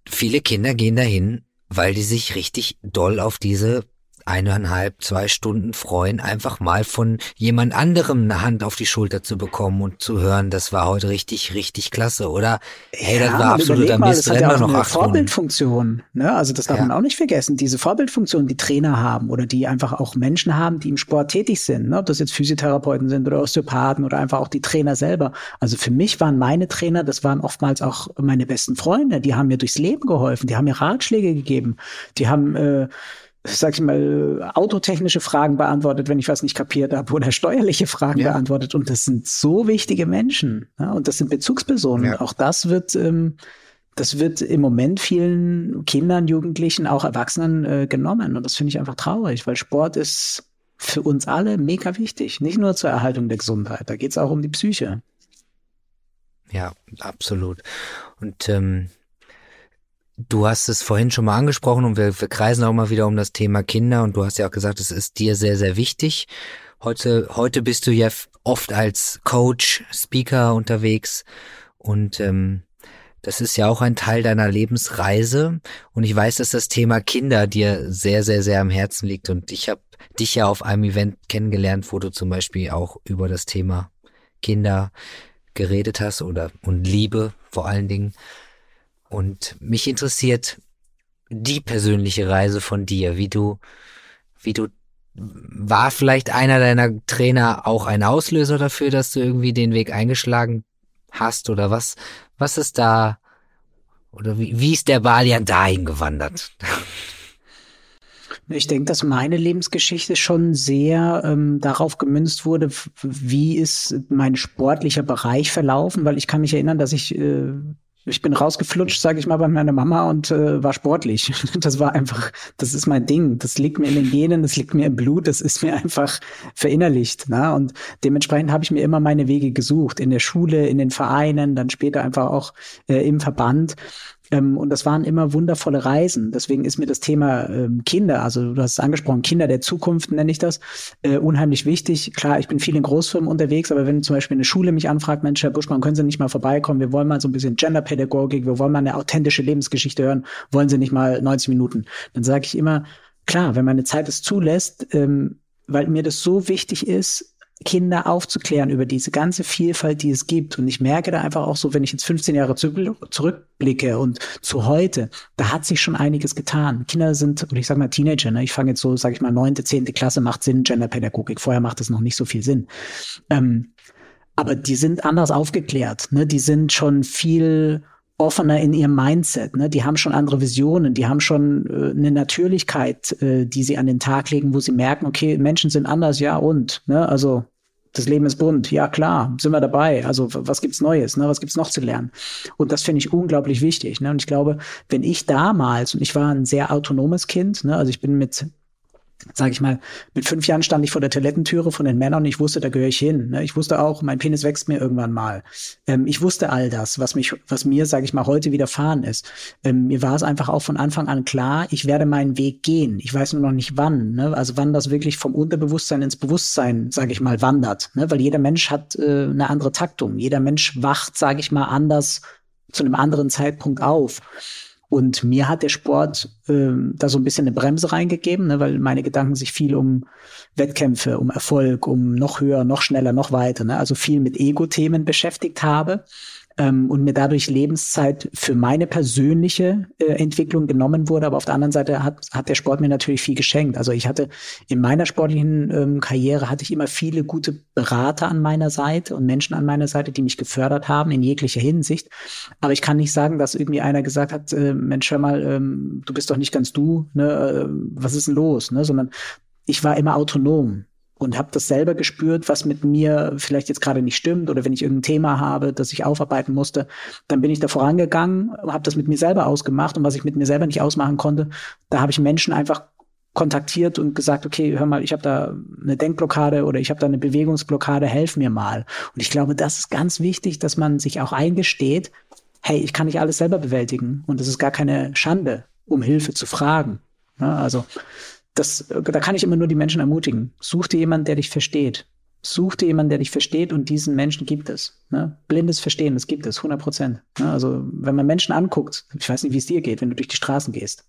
Viele Kinder gehen dahin, weil die sich richtig doll auf diese eineinhalb, zwei Stunden freuen, einfach mal von jemand anderem eine Hand auf die Schulter zu bekommen und zu hören, das war heute richtig, richtig klasse, oder? Hey, das war absoluter mal, Mist, das hat ja auch noch eine Vorbildfunktion, ne? Also das darf ja. man auch nicht vergessen, diese Vorbildfunktion, die Trainer haben oder die einfach auch Menschen haben, die im Sport tätig sind, ne? ob das jetzt Physiotherapeuten sind oder Osteopathen oder einfach auch die Trainer selber. Also für mich waren meine Trainer, das waren oftmals auch meine besten Freunde, die haben mir durchs Leben geholfen, die haben mir Ratschläge gegeben, die haben äh, sag ich mal, autotechnische Fragen beantwortet, wenn ich was nicht kapiert habe, oder steuerliche Fragen ja. beantwortet. Und das sind so wichtige Menschen. Ja, und das sind Bezugspersonen. Ja. Auch das wird, ähm, das wird im Moment vielen Kindern, Jugendlichen, auch Erwachsenen äh, genommen. Und das finde ich einfach traurig, weil Sport ist für uns alle mega wichtig. Nicht nur zur Erhaltung der Gesundheit. Da geht es auch um die Psyche. Ja, absolut. Und ähm, Du hast es vorhin schon mal angesprochen und wir, wir kreisen auch mal wieder um das Thema Kinder und du hast ja auch gesagt, es ist dir sehr, sehr wichtig. Heute, heute bist du ja oft als Coach, Speaker unterwegs und ähm, das ist ja auch ein Teil deiner Lebensreise und ich weiß, dass das Thema Kinder dir sehr, sehr, sehr am Herzen liegt und ich habe dich ja auf einem Event kennengelernt, wo du zum Beispiel auch über das Thema Kinder geredet hast oder und Liebe vor allen Dingen. Und mich interessiert die persönliche Reise von dir, wie du, wie du, war vielleicht einer deiner Trainer auch ein Auslöser dafür, dass du irgendwie den Weg eingeschlagen hast oder was, was ist da, oder wie, wie ist der Balian dahin gewandert? Ich denke, dass meine Lebensgeschichte schon sehr ähm, darauf gemünzt wurde, wie ist mein sportlicher Bereich verlaufen, weil ich kann mich erinnern, dass ich äh, ich bin rausgeflutscht, sage ich mal, bei meiner Mama und äh, war sportlich. Das war einfach, das ist mein Ding. Das liegt mir in den Genen, das liegt mir im Blut, das ist mir einfach verinnerlicht. Ne? Und dementsprechend habe ich mir immer meine Wege gesucht. In der Schule, in den Vereinen, dann später einfach auch äh, im Verband. Ähm, und das waren immer wundervolle Reisen. Deswegen ist mir das Thema ähm, Kinder, also du hast es angesprochen, Kinder der Zukunft nenne ich das, äh, unheimlich wichtig. Klar, ich bin viel in Großfirmen unterwegs, aber wenn zum Beispiel eine Schule mich anfragt, Mensch, Herr Buschmann, können Sie nicht mal vorbeikommen? Wir wollen mal so ein bisschen Genderpädagogik, wir wollen mal eine authentische Lebensgeschichte hören, wollen Sie nicht mal 90 Minuten? Dann sage ich immer, klar, wenn meine Zeit es zulässt, ähm, weil mir das so wichtig ist, Kinder aufzuklären über diese ganze Vielfalt, die es gibt. Und ich merke da einfach auch so, wenn ich jetzt 15 Jahre zurückblicke und zu heute, da hat sich schon einiges getan. Kinder sind, und ich sage mal Teenager, ne? ich fange jetzt so, sage ich mal, neunte, zehnte Klasse macht Sinn, Genderpädagogik. Vorher macht es noch nicht so viel Sinn. Ähm, aber die sind anders aufgeklärt. Ne? Die sind schon viel offener in ihrem Mindset. Ne? Die haben schon andere Visionen, die haben schon äh, eine Natürlichkeit, äh, die sie an den Tag legen, wo sie merken, okay, Menschen sind anders, ja und. Ne? Also das Leben ist bunt, ja klar, sind wir dabei. Also was gibt's Neues, ne? was gibt's noch zu lernen? Und das finde ich unglaublich wichtig. Ne? Und ich glaube, wenn ich damals, und ich war ein sehr autonomes Kind, ne? also ich bin mit sage ich mal, mit fünf Jahren stand ich vor der Toilettentüre von den Männern und ich wusste, da gehöre ich hin. Ne? Ich wusste auch, mein Penis wächst mir irgendwann mal. Ähm, ich wusste all das, was mich, was mir, sage ich mal, heute widerfahren ist. Ähm, mir war es einfach auch von Anfang an klar, ich werde meinen Weg gehen. Ich weiß nur noch nicht wann. Ne? Also wann das wirklich vom Unterbewusstsein ins Bewusstsein, sage ich mal, wandert. Ne? Weil jeder Mensch hat äh, eine andere Taktung. Jeder Mensch wacht, sage ich mal, anders zu einem anderen Zeitpunkt auf. Und mir hat der Sport ähm, da so ein bisschen eine Bremse reingegeben, ne, weil meine Gedanken sich viel um Wettkämpfe, um Erfolg, um noch höher, noch schneller, noch weiter, ne, also viel mit Ego-Themen beschäftigt habe. Ähm, und mir dadurch Lebenszeit für meine persönliche äh, Entwicklung genommen wurde. Aber auf der anderen Seite hat, hat der Sport mir natürlich viel geschenkt. Also ich hatte in meiner sportlichen ähm, Karriere hatte ich immer viele gute Berater an meiner Seite und Menschen an meiner Seite, die mich gefördert haben in jeglicher Hinsicht. Aber ich kann nicht sagen, dass irgendwie einer gesagt hat, äh, Mensch, hör mal, ähm, du bist doch nicht ganz du, ne? Äh, was ist denn los? Ne? Sondern ich war immer autonom und habe das selber gespürt, was mit mir vielleicht jetzt gerade nicht stimmt oder wenn ich irgendein Thema habe, das ich aufarbeiten musste, dann bin ich da vorangegangen, habe das mit mir selber ausgemacht und was ich mit mir selber nicht ausmachen konnte, da habe ich Menschen einfach kontaktiert und gesagt, okay, hör mal, ich habe da eine Denkblockade oder ich habe da eine Bewegungsblockade, helf mir mal. Und ich glaube, das ist ganz wichtig, dass man sich auch eingesteht, hey, ich kann nicht alles selber bewältigen und es ist gar keine Schande, um Hilfe zu fragen. Ja, also das, da kann ich immer nur die Menschen ermutigen. Such dir jemanden, der dich versteht. Such dir jemanden, der dich versteht und diesen Menschen gibt es. Ne? Blindes Verstehen, das gibt es, 100 Prozent. Ne? Also wenn man Menschen anguckt, ich weiß nicht, wie es dir geht, wenn du durch die Straßen gehst,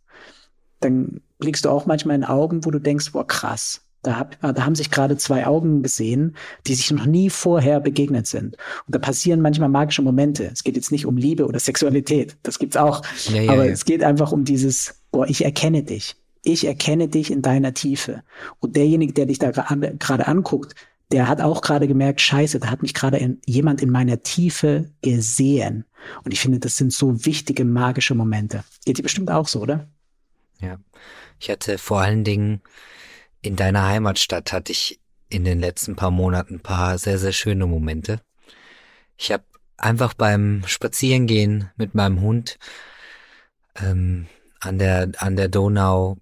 dann blickst du auch manchmal in Augen, wo du denkst, boah, krass, da, hab, da haben sich gerade zwei Augen gesehen, die sich noch nie vorher begegnet sind. Und da passieren manchmal magische Momente. Es geht jetzt nicht um Liebe oder Sexualität, das gibt's auch. Ja, ja, aber ja. es geht einfach um dieses, boah, ich erkenne dich ich erkenne dich in deiner Tiefe. Und derjenige, der dich da gerade anguckt, der hat auch gerade gemerkt, scheiße, da hat mich gerade jemand in meiner Tiefe gesehen. Und ich finde, das sind so wichtige magische Momente. Geht dir bestimmt auch so, oder? Ja. Ich hatte vor allen Dingen in deiner Heimatstadt hatte ich in den letzten paar Monaten ein paar sehr, sehr schöne Momente. Ich habe einfach beim Spazierengehen mit meinem Hund ähm, an der an der Donau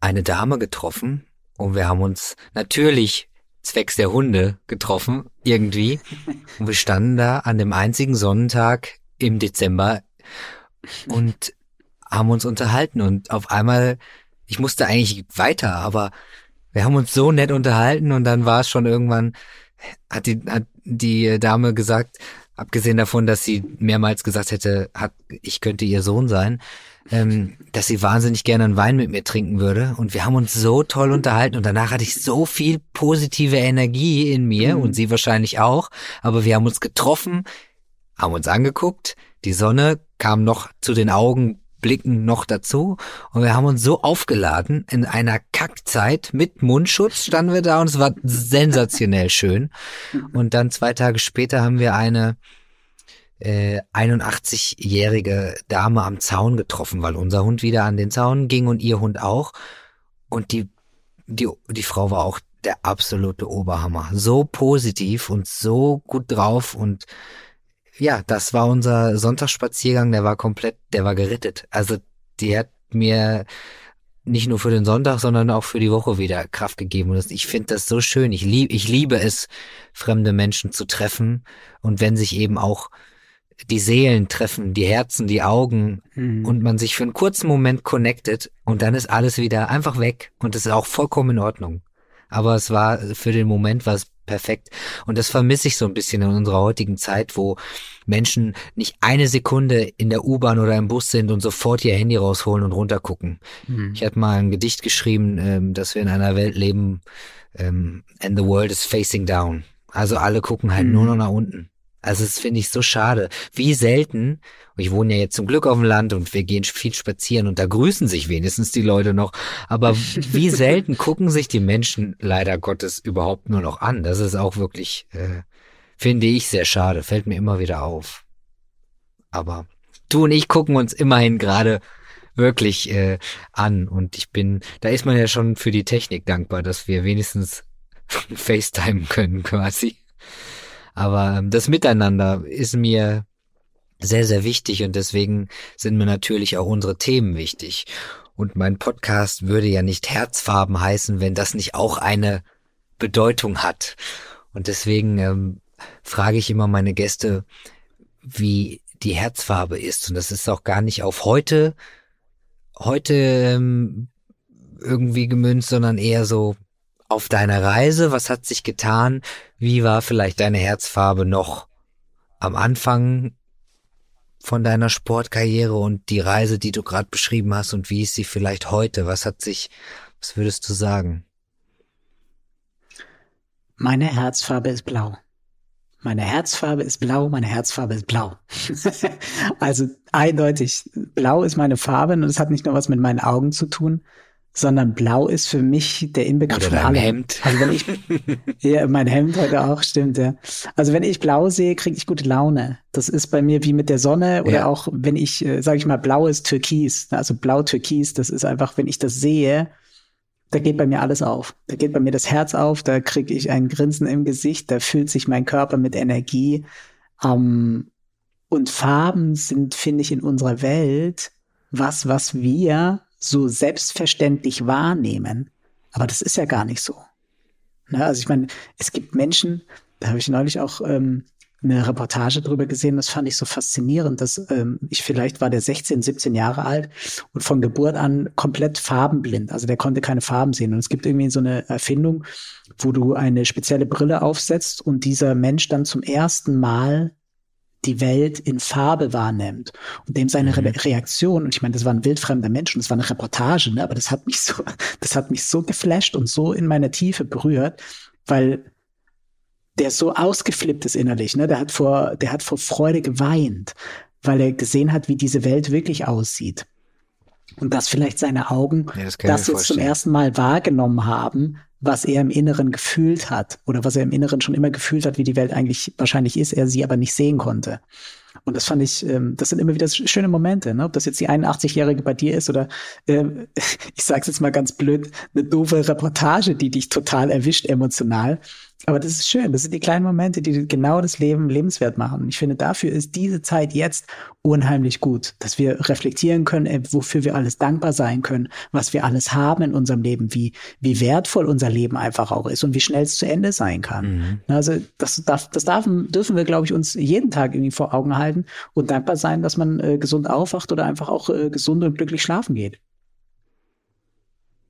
eine Dame getroffen und wir haben uns natürlich zwecks der Hunde getroffen, irgendwie. Und wir standen da an dem einzigen Sonnentag im Dezember und haben uns unterhalten und auf einmal, ich musste eigentlich weiter, aber wir haben uns so nett unterhalten und dann war es schon irgendwann, hat die, hat die Dame gesagt, abgesehen davon, dass sie mehrmals gesagt hätte, hat, ich könnte ihr Sohn sein, ähm, dass sie wahnsinnig gerne einen Wein mit mir trinken würde. Und wir haben uns so toll unterhalten und danach hatte ich so viel positive Energie in mir mhm. und sie wahrscheinlich auch. Aber wir haben uns getroffen, haben uns angeguckt, die Sonne kam noch zu den Augen blicken noch dazu und wir haben uns so aufgeladen in einer Kackzeit mit Mundschutz standen wir da und es war sensationell schön und dann zwei Tage später haben wir eine äh, 81-jährige Dame am Zaun getroffen, weil unser Hund wieder an den Zaun ging und ihr Hund auch. Und die, die, die Frau war auch der absolute Oberhammer. So positiv und so gut drauf und ja, das war unser Sonntagsspaziergang, der war komplett, der war gerittet. Also die hat mir nicht nur für den Sonntag, sondern auch für die Woche wieder Kraft gegeben. Und ich finde das so schön. Ich liebe, ich liebe es, fremde Menschen zu treffen. Und wenn sich eben auch die Seelen treffen, die Herzen, die Augen mhm. und man sich für einen kurzen Moment connected und dann ist alles wieder einfach weg und das ist auch vollkommen in Ordnung. Aber es war für den Moment was perfekt und das vermisse ich so ein bisschen in unserer heutigen Zeit, wo Menschen nicht eine Sekunde in der U-Bahn oder im Bus sind und sofort ihr Handy rausholen und runtergucken. Mhm. Ich hatte mal ein Gedicht geschrieben, ähm, dass wir in einer Welt leben ähm, and the world is facing down. Also alle gucken halt mhm. nur noch nach unten. Also das finde ich so schade. Wie selten, ich wohne ja jetzt zum Glück auf dem Land und wir gehen viel spazieren und da grüßen sich wenigstens die Leute noch. Aber wie selten gucken sich die Menschen leider Gottes überhaupt nur noch an. Das ist auch wirklich, äh, finde ich, sehr schade. Fällt mir immer wieder auf. Aber du und ich gucken uns immerhin gerade wirklich äh, an und ich bin, da ist man ja schon für die Technik dankbar, dass wir wenigstens FaceTime können quasi. Aber ähm, das Miteinander ist mir sehr, sehr wichtig und deswegen sind mir natürlich auch unsere Themen wichtig. Und mein Podcast würde ja nicht Herzfarben heißen, wenn das nicht auch eine Bedeutung hat. Und deswegen ähm, frage ich immer meine Gäste, wie die Herzfarbe ist. Und das ist auch gar nicht auf heute, heute ähm, irgendwie gemünzt, sondern eher so auf deiner Reise? Was hat sich getan? Wie war vielleicht deine Herzfarbe noch am Anfang von deiner Sportkarriere und die Reise, die du gerade beschrieben hast und wie ist sie vielleicht heute? Was hat sich, was würdest du sagen? Meine Herzfarbe ist blau. meine Herzfarbe ist blau, meine Herzfarbe ist blau. also eindeutig, blau ist meine Farbe und es hat nicht nur was mit meinen Augen zu tun, sondern blau ist für mich der Inbegriff Oder von allem. Hemd. Also wenn ich, ja, mein Hemd heute auch, stimmt, ja. Also wenn ich blau sehe, kriege ich gute Laune. Das ist bei mir wie mit der Sonne oder Ja. auch wenn ich, äh, sage ich mal, blaues Türkis, also blau-Türkis, das ist einfach, wenn ich das sehe, da geht bei mir alles auf. Da geht bei mir das Herz auf, da kriege ich ein Grinsen im Gesicht, da füllt sich mein Körper mit Energie. Ähm, und Farben sind, finde ich, in unserer Welt was, was wir so selbstverständlich wahrnehmen. Aber das ist ja gar nicht so. Ne? Also ich meine, es gibt Menschen, da habe ich neulich auch ähm, eine Reportage drüber gesehen, das fand ich so faszinierend, dass ähm, ich vielleicht war der 16, 17 Jahre alt und von Geburt an komplett farbenblind. Also der konnte keine Farben sehen. Und es gibt irgendwie so eine Erfindung, wo du eine spezielle Brille aufsetzt und dieser Mensch dann zum ersten Mal die Welt in Farbe wahrnimmt und dem seine Re Reaktion, und ich meine, das war ein wildfremder Mensch und das war eine Reportage, ne, aber das hat mich so, das hat mich so geflasht und so in meiner Tiefe berührt, weil der so ausgeflippt ist innerlich, ne, der hat vor, der hat vor Freude geweint, weil er gesehen hat, wie diese Welt wirklich aussieht. Und dass vielleicht seine Augen Ja, das das jetzt zum vorstellen. ersten Mal wahrgenommen haben, was er im Inneren gefühlt hat oder was er im Inneren schon immer gefühlt hat, wie die Welt eigentlich wahrscheinlich ist, er sie aber nicht sehen konnte. Und das fand ich, ähm, das sind immer wieder schöne Momente, ne? ob das jetzt die 81-Jährige bei dir ist oder, ähm, ich sag's jetzt mal ganz blöd, eine doofe Reportage, die dich total erwischt emotional. Aber das ist schön. Das sind die kleinen Momente, die genau das Leben lebenswert machen. Und ich finde, dafür ist diese Zeit jetzt unheimlich gut, dass wir reflektieren können, äh, wofür wir alles dankbar sein können, was wir alles haben in unserem Leben, wie, wie wertvoll unser Leben einfach auch ist und wie schnell es zu Ende sein kann. Also das, darf, das darf, dürfen wir, glaube ich, uns jeden Tag irgendwie vor Augen halten und dankbar sein, dass man äh, gesund aufwacht oder einfach auch äh, gesund und glücklich schlafen geht.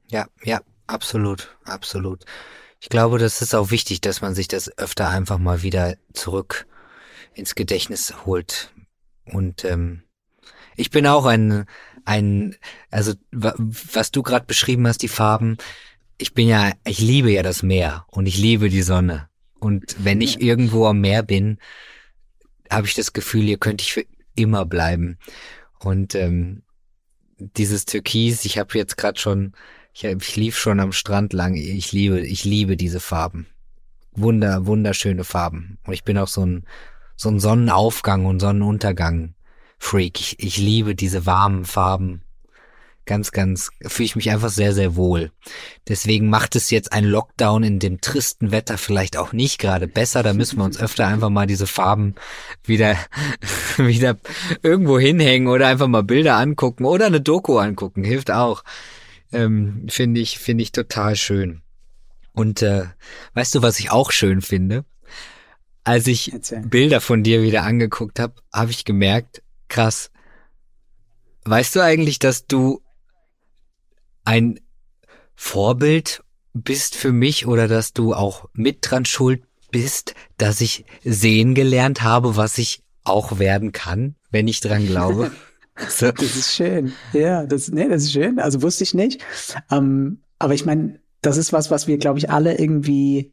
Ja, ja, absolut, absolut. Ich glaube, das ist auch wichtig, dass man sich das öfter einfach mal wieder zurück ins Gedächtnis holt. Und ähm, ich bin auch ein, ein, also wa- was du gerade beschrieben hast, die Farben. Ich bin ja, ich liebe ja das Meer und ich liebe die Sonne. Und wenn ich irgendwo am Meer bin, habe ich das Gefühl, hier könnte ich für immer bleiben. Und ähm, dieses Türkis, ich habe jetzt gerade schon, ich, ich lief schon am Strand lang. Ich liebe, ich liebe diese Farben. Wunder, wunderschöne Farben. Und ich bin auch so ein, so ein Sonnenaufgang und Sonnenuntergang Freak. Ich, ich liebe diese warmen Farben. Ganz, ganz, fühle ich mich einfach sehr, sehr wohl. Deswegen macht es jetzt ein Lockdown in dem tristen Wetter vielleicht auch nicht gerade besser. Da müssen wir uns öfter einfach mal diese Farben wieder, wieder irgendwo hinhängen oder einfach mal Bilder angucken oder eine Doku angucken. Hilft auch. Ähm, finde ich, finde ich total schön. Und äh, weißt du, was ich auch schön finde? Als ich Erzähl. Bilder von dir wieder angeguckt habe, habe ich gemerkt, krass. Weißt du eigentlich, dass du ein Vorbild bist für mich oder dass du auch mit dran schuld bist, dass ich sehen gelernt habe, was ich auch werden kann, wenn ich dran glaube? so. Das ist schön. Ja, das, nee, das ist schön. Also wusste ich nicht. Ähm, aber ich meine, das ist was, was wir, glaube ich, alle irgendwie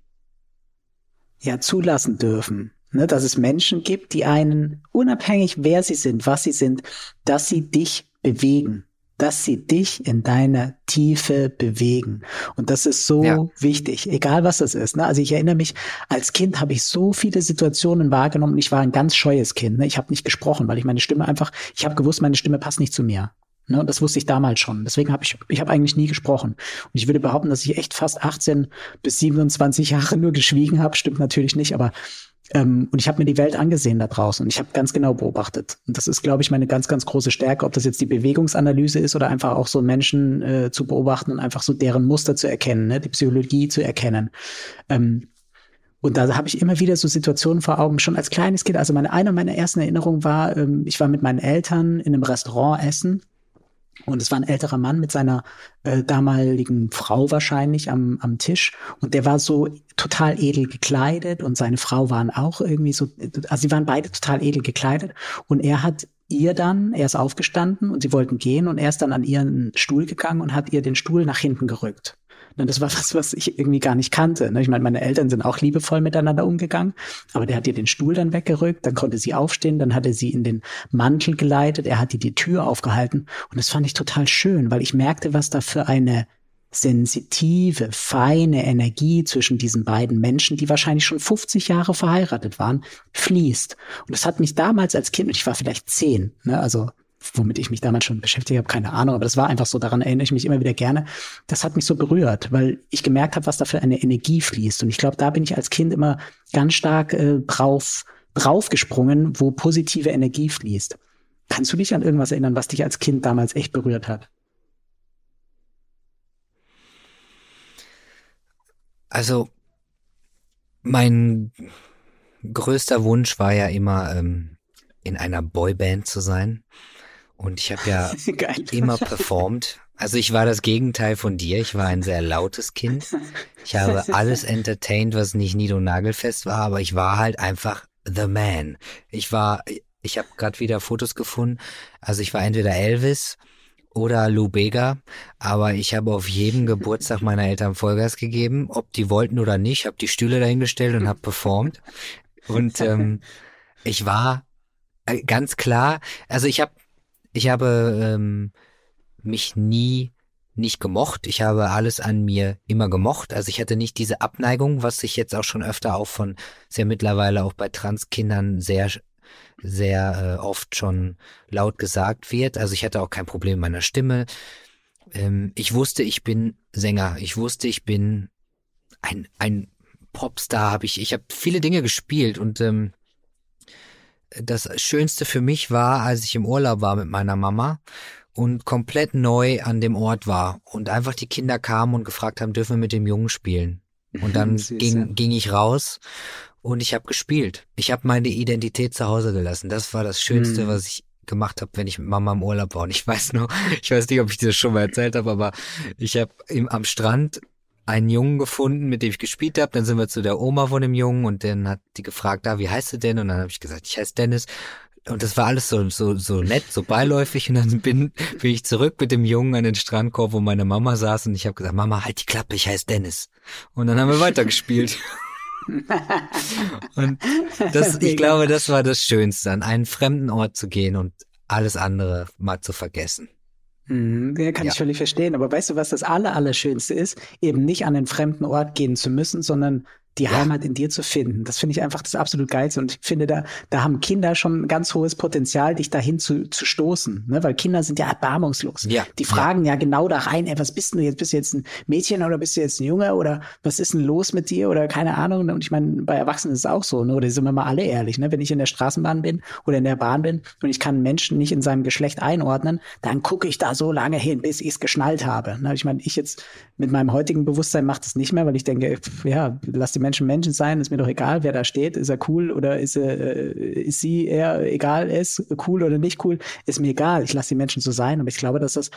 ja zulassen dürfen. Ne? Dass es Menschen gibt, die einen, unabhängig wer sie sind, was sie sind, dass sie dich bewegen. Dass sie dich in deiner Tiefe bewegen. Und das ist so Ja. wichtig, egal was das ist. Ne? Also ich erinnere mich, als Kind habe ich so viele Situationen wahrgenommen. Ich war ein ganz scheues Kind. Ne? Ich habe nicht gesprochen, weil ich meine Stimme einfach, ich habe gewusst, meine Stimme passt nicht zu mir. Ne, und das wusste ich damals schon. Deswegen habe ich, ich habe eigentlich nie gesprochen. Und ich würde behaupten, dass ich echt fast 18 bis 27 Jahre nur geschwiegen habe. Stimmt natürlich nicht, aber ähm, und ich habe mir die Welt angesehen da draußen und ich habe ganz genau beobachtet. Und das ist, glaube ich, meine ganz, ganz große Stärke, ob das jetzt die Bewegungsanalyse ist oder einfach auch so Menschen äh, zu beobachten und einfach so deren Muster zu erkennen, ne? die Psychologie zu erkennen. Ähm, und da habe ich immer wieder so Situationen vor Augen, schon als kleines Kind. Also meine, eine meiner ersten Erinnerungen war, ähm, ich war mit meinen Eltern in einem Restaurant essen und es war ein älterer Mann mit seiner äh, damaligen Frau wahrscheinlich am, am Tisch. Und der war so total edel gekleidet und seine Frau waren auch irgendwie so, also sie waren beide total edel gekleidet. Und er hat ihr dann, er ist aufgestanden und sie wollten gehen und er ist dann an ihren Stuhl gegangen und hat ihr den Stuhl nach hinten gerückt. Und das war was, was ich irgendwie gar nicht kannte. Ne? Ich meine, meine Eltern sind auch liebevoll miteinander umgegangen, aber der hat ihr den Stuhl dann weggerückt, dann konnte sie aufstehen, dann hat er sie in den Mantel geleitet, er hat ihr die Tür aufgehalten. Und das fand ich total schön, weil ich merkte, was da für eine sensitive, feine Energie zwischen diesen beiden Menschen, die wahrscheinlich schon 50 Jahre verheiratet waren, fließt. Und das hat mich damals als Kind, ich war vielleicht zehn, ne, also womit ich mich damals schon beschäftigt habe, keine Ahnung, aber das war einfach so, daran erinnere ich mich immer wieder gerne. Das hat mich so berührt, weil ich gemerkt habe, was da für eine Energie fließt. Und ich glaube, da bin ich als Kind immer ganz stark äh, drauf, draufgesprungen, wo positive Energie fließt. Kannst du dich an irgendwas erinnern, was dich als Kind damals echt berührt hat? Also mein größter Wunsch war ja immer, ähm, in einer Boyband zu sein. Und ich habe ja immer performt. Also ich war das Gegenteil von dir. Ich war ein sehr lautes Kind. Ich habe alles entertained, was nicht nied- und nagelfest war, aber ich war halt einfach the man. Ich war, ich habe gerade wieder Fotos gefunden. Also ich war entweder Elvis oder Lou Bega, aber ich habe auf jedem Geburtstag meiner Eltern Vollgas gegeben, ob die wollten oder nicht, habe die Stühle dahingestellt und habe performt. Und ähm, ich war äh, ganz klar, also ich habe ich habe ähm, mich nie nicht gemocht. Ich habe alles an mir immer gemocht. Also ich hatte nicht diese Abneigung, was ich jetzt auch schon öfter auch von sehr mittlerweile auch bei Transkindern sehr sehr äh, oft schon laut gesagt wird. Also ich hatte auch kein Problem mit meiner Stimme. Ähm, ich wusste, ich bin Sänger. Ich wusste, ich bin ein, ein Popstar. Hab ich ich habe viele Dinge gespielt und ähm, das Schönste für mich war, als ich im Urlaub war mit meiner Mama und komplett neu an dem Ort war und einfach die Kinder kamen und gefragt haben, dürfen wir mit dem Jungen spielen? Und dann ging, ging ich raus und ich habe gespielt. Ich habe meine Identität zu Hause gelassen. Das war das Schönste, mhm. was ich gemacht habe, wenn ich mit Mama im Urlaub war. Und ich weiß nur, ich weiß nicht, ob ich dir das schon mal erzählt habe, aber ich habe am Strand einen Jungen gefunden, mit dem ich gespielt habe. Dann sind wir zu der Oma von dem Jungen und dann hat die gefragt, da, ah, wie heißt du denn? Und dann habe ich gesagt, ich heiße Dennis. Und das war alles so, so, so nett, so beiläufig. Und dann bin, bin ich zurück mit dem Jungen an den Strandkorb, wo meine Mama saß. Und ich habe gesagt, Mama, halt die Klappe, ich heiße Dennis. Und dann haben wir weitergespielt. und das, ich glaube, das war das Schönste, an einen fremden Ort zu gehen und alles andere mal zu vergessen. Mhm, ja, kann ja. ich völlig verstehen. Aber weißt du, was das Aller, Allerschönste ist? Eben nicht an einen fremden Ort gehen zu müssen, sondern die ja. Heimat in dir zu finden. Das finde ich einfach das absolut geilste. Und ich finde, da, da haben Kinder schon ein ganz hohes Potenzial, dich dahin zu, zu stoßen. Ne? Weil Kinder sind ja erbarmungslos. Ja. Die fragen ja. ja genau da rein, ey, was bist du jetzt? Bist du jetzt ein Mädchen oder bist du jetzt ein Junge? Oder was ist denn los mit dir? Oder keine Ahnung. Und ich meine, bei Erwachsenen ist es auch so, ne? Oder sind wir mal alle ehrlich, ne? Wenn ich in der Straßenbahn bin oder in der Bahn bin und ich kann Menschen nicht in seinem Geschlecht einordnen, dann gucke ich da so lange hin, bis ich es geschnallt habe. Ne? Ich meine, ich jetzt mit meinem heutigen Bewusstsein mache das nicht mehr, weil ich denke, ja, lass die Menschen Menschen sein, ist mir doch egal, wer da steht, ist er cool oder ist er, äh, ist sie eher egal ist, cool oder nicht cool, ist mir egal. Ich lasse die Menschen so sein, aber ich glaube, dass das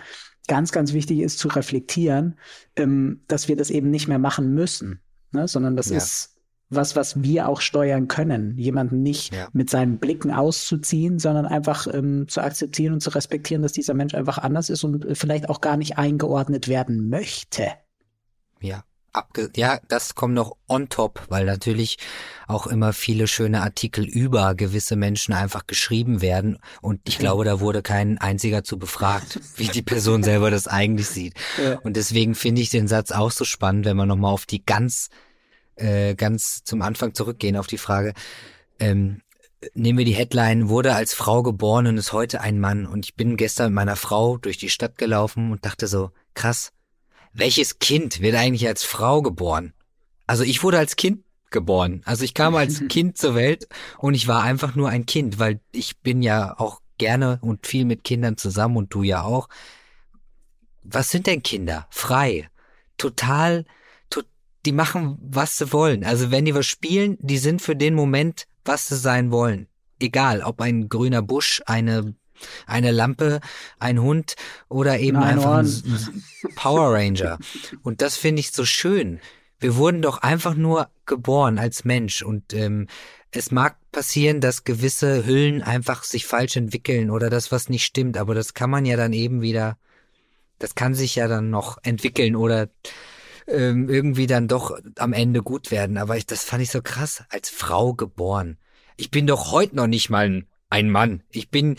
ganz, ganz wichtig ist zu reflektieren, ähm, dass wir das eben nicht mehr machen müssen, ne? sondern das ja. ist was, was wir auch steuern können, jemanden nicht ja. mit seinen Blicken auszuziehen, sondern einfach ähm, zu akzeptieren und zu respektieren, dass dieser Mensch einfach anders ist und vielleicht auch gar nicht eingeordnet werden möchte. Ja, abge ja, das kommt noch on top, weil natürlich auch immer viele schöne Artikel über gewisse Menschen einfach geschrieben werden und ich glaube, da wurde kein einziger zu befragt, wie die Person selber das eigentlich sieht. Ja. Und deswegen finde ich den Satz auch so spannend, wenn wir nochmal auf die ganz, äh, ganz zum Anfang zurückgehen, auf die Frage, ähm, nehmen wir die Headline, wurde als Frau geboren und ist heute ein Mann. Und ich bin gestern mit meiner Frau durch die Stadt gelaufen und dachte so, krass, welches Kind wird eigentlich als Frau geboren? Also ich wurde als Kind geboren. Also ich kam als Kind zur Welt und ich war einfach nur ein Kind, weil ich bin ja auch gerne und viel mit Kindern zusammen und du ja auch. Was sind denn Kinder? Frei. Total, to die machen, was sie wollen. Also wenn die was spielen, die sind für den Moment, was sie sein wollen. Egal, ob ein grüner Busch, eine eine Lampe, ein Hund oder eben Nein, einfach ein Power Ranger. Und das finde ich so schön. Wir wurden doch einfach nur geboren als Mensch und ähm, es mag passieren, dass gewisse Hüllen einfach sich falsch entwickeln oder das was nicht stimmt, aber das kann man ja dann eben wieder, das kann sich ja dann noch entwickeln oder ähm, irgendwie dann doch am Ende gut werden. Aber ich, das fand ich so krass, als Frau geboren. Ich bin doch heute noch nicht mal ein, ein Mann. Ich bin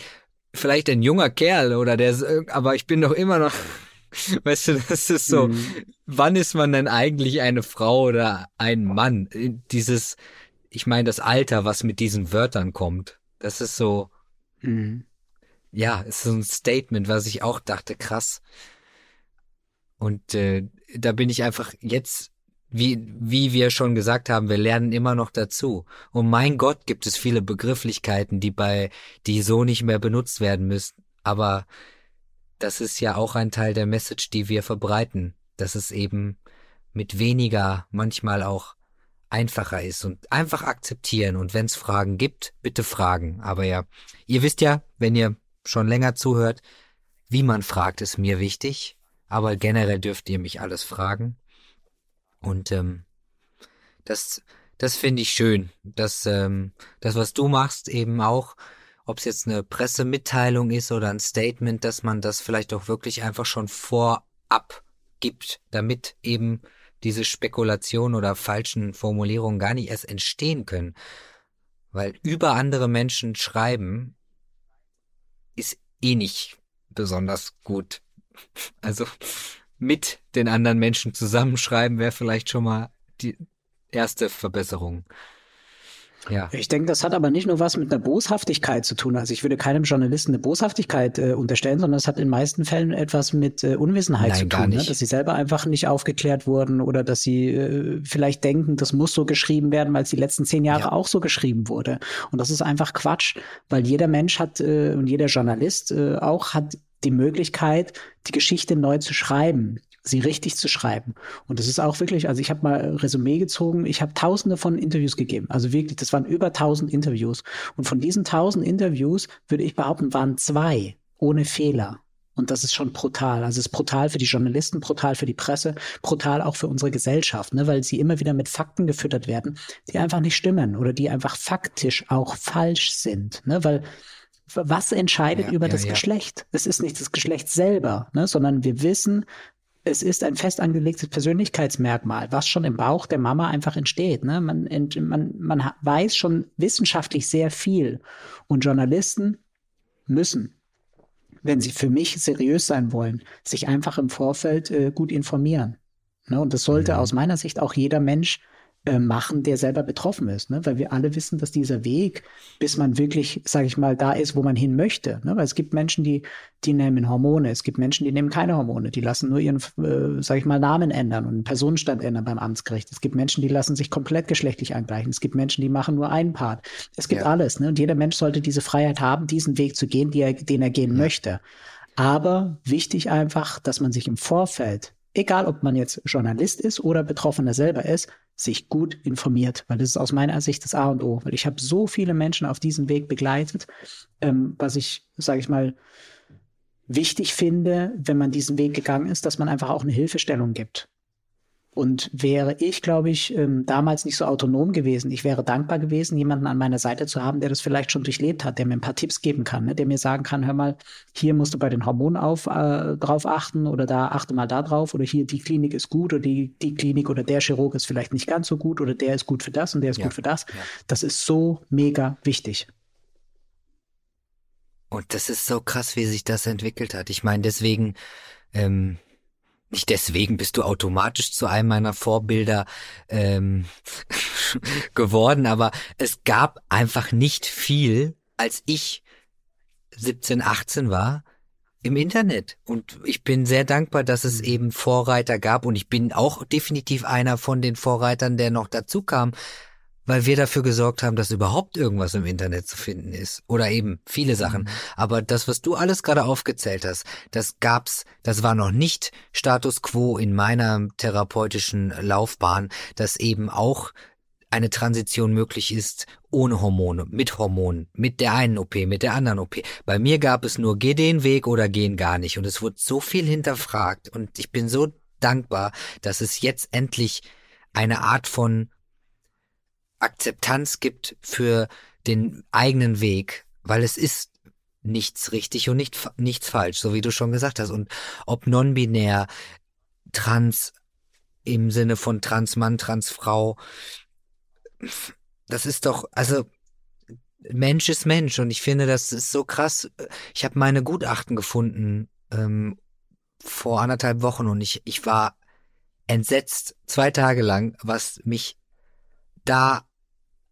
vielleicht ein junger Kerl oder der, aber ich bin doch immer noch, weißt du, das ist so, mhm. wann ist man denn eigentlich eine Frau oder ein Mann? Dieses, ich meine, das Alter, was mit diesen Wörtern kommt, das ist so, mhm. ja, ist so ein Statement, was ich auch dachte, krass. Und äh, da bin ich einfach jetzt, wie, wie wir schon gesagt haben, wir lernen immer noch dazu. Und mein Gott, gibt es viele Begrifflichkeiten, die bei, die so nicht mehr benutzt werden müssen. Aber das ist ja auch ein Teil der Message, die wir verbreiten, dass es eben mit weniger manchmal auch einfacher ist und einfach akzeptieren. Und wenn es Fragen gibt, bitte fragen. Aber ja, ihr wisst ja, wenn ihr schon länger zuhört, wie man fragt, ist mir wichtig. Aber generell dürft ihr mich alles fragen. Und ähm, das, das finde ich schön. dass ähm, das, was du machst, eben auch, ob es jetzt eine Pressemitteilung ist oder ein Statement, dass man das vielleicht auch wirklich einfach schon vorab gibt, damit eben diese Spekulation oder falschen Formulierungen gar nicht erst entstehen können. Weil über andere Menschen schreiben ist eh nicht besonders gut. Also mit den anderen Menschen zusammenschreiben wäre vielleicht schon mal die erste Verbesserung. Ja. Ich denke, das hat aber nicht nur was mit einer Boshaftigkeit zu tun. Also ich würde keinem Journalisten eine Boshaftigkeit äh, unterstellen, sondern es hat in den meisten Fällen etwas mit äh, Unwissenheit Nein, zu tun, ne? dass sie selber einfach nicht aufgeklärt wurden oder dass sie äh, vielleicht denken, das muss so geschrieben werden, weil es die letzten zehn Jahre ja. auch so geschrieben wurde. Und das ist einfach Quatsch, weil jeder Mensch hat äh, und jeder Journalist äh, auch hat die Möglichkeit, die Geschichte neu zu schreiben sie richtig zu schreiben. Und das ist auch wirklich, also ich habe mal Resümee gezogen, ich habe tausende von Interviews gegeben. Also wirklich, das waren über tausend Interviews. Und von diesen tausend Interviews würde ich behaupten, waren zwei ohne Fehler. Und das ist schon brutal. Also es ist brutal für die Journalisten, brutal für die Presse, brutal auch für unsere Gesellschaft, ne? weil sie immer wieder mit Fakten gefüttert werden, die einfach nicht stimmen oder die einfach faktisch auch falsch sind. Ne? Weil was entscheidet ja, über ja, das ja. Geschlecht? Es ist nicht das Geschlecht selber, ne? sondern wir wissen, es ist ein fest angelegtes Persönlichkeitsmerkmal, was schon im Bauch der Mama einfach entsteht. Ne? Man, man, man weiß schon wissenschaftlich sehr viel. Und Journalisten müssen, wenn sie für mich seriös sein wollen, sich einfach im Vorfeld äh, gut informieren. Ne? Und das sollte mhm. aus meiner Sicht auch jeder Mensch äh, machen, der selber betroffen ist. Ne? Weil wir alle wissen, dass dieser Weg, bis man wirklich, sage ich mal, da ist, wo man hin möchte. Ne? Weil es gibt Menschen, die, die nehmen Hormone, es gibt Menschen, die nehmen keine Hormone, die lassen nur ihren, äh, sage ich mal, Namen ändern und einen Personenstand ändern beim Amtsgericht. Es gibt Menschen, die lassen sich komplett geschlechtlich angleichen. Es gibt Menschen, die machen nur einen Part. Es gibt ja. alles. Ne? Und jeder Mensch sollte diese Freiheit haben, diesen Weg zu gehen, er, den er gehen ja. möchte. Aber wichtig einfach, dass man sich im Vorfeld egal ob man jetzt Journalist ist oder Betroffener selber ist, sich gut informiert, weil das ist aus meiner Sicht das A und O. Weil ich habe so viele Menschen auf diesem Weg begleitet, ähm, was ich, sage ich mal, wichtig finde, wenn man diesen Weg gegangen ist, dass man einfach auch eine Hilfestellung gibt. Und wäre ich, glaube ich, ähm, damals nicht so autonom gewesen, ich wäre dankbar gewesen, jemanden an meiner Seite zu haben, der das vielleicht schon durchlebt hat, der mir ein paar Tipps geben kann, ne? der mir sagen kann, hör mal, hier musst du bei den Hormonen auf, äh, drauf achten oder da achte mal da drauf oder hier die Klinik ist gut oder die, die Klinik oder der Chirurg ist vielleicht nicht ganz so gut oder der ist gut für das und der ist ja, gut für das. Ja. Das ist so mega wichtig. Und das ist so krass, wie sich das entwickelt hat. Ich meine, deswegen ähm, nicht deswegen bist du automatisch zu einem meiner Vorbilder ähm, geworden, aber es gab einfach nicht viel, als ich 17, 18 war, im Internet. Und ich bin sehr dankbar, dass es mhm. eben Vorreiter gab und ich bin auch definitiv einer von den Vorreitern, der noch dazu kam, weil wir dafür gesorgt haben, dass überhaupt irgendwas im Internet zu finden ist. Oder eben viele Sachen. Mhm. Aber das, was du alles gerade aufgezählt hast, das gab's, das war noch nicht Status quo in meiner therapeutischen Laufbahn, dass eben auch eine Transition möglich ist ohne Hormone, mit Hormonen, mit der einen OP, mit der anderen OP. Bei mir gab es nur geh den Weg oder gehen gar nicht und es wurde so viel hinterfragt und ich bin so dankbar, dass es jetzt endlich eine Art von Akzeptanz gibt für den eigenen Weg, weil es ist nichts richtig und nicht, nichts falsch, so wie du schon gesagt hast. Und ob non-binär, trans, im Sinne von Transmann, Transfrau. Das ist doch, also Mensch ist Mensch und ich finde, das ist so krass. Ich habe meine Gutachten gefunden ähm, vor anderthalb Wochen und ich, ich war entsetzt zwei Tage lang, was mich da,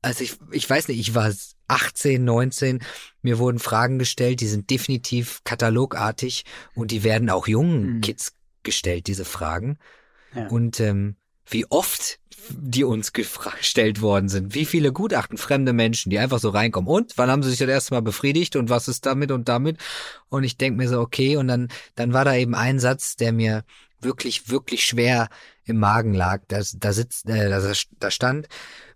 also ich, ich weiß nicht, ich war 18, 19, mir wurden Fragen gestellt, die sind definitiv katalogartig und die werden auch jungen mhm. Kids gestellt, diese Fragen. Ja. Und ähm, wie oft die uns gestellt worden sind. Wie viele Gutachten, fremde Menschen, die einfach so reinkommen. Und wann haben sie sich das erste Mal befriedigt und was ist damit und damit? Und ich denke mir so, okay, und dann, dann war da eben ein Satz, der mir wirklich, wirklich schwer im Magen lag. Da, da sitzt, äh, da, da stand,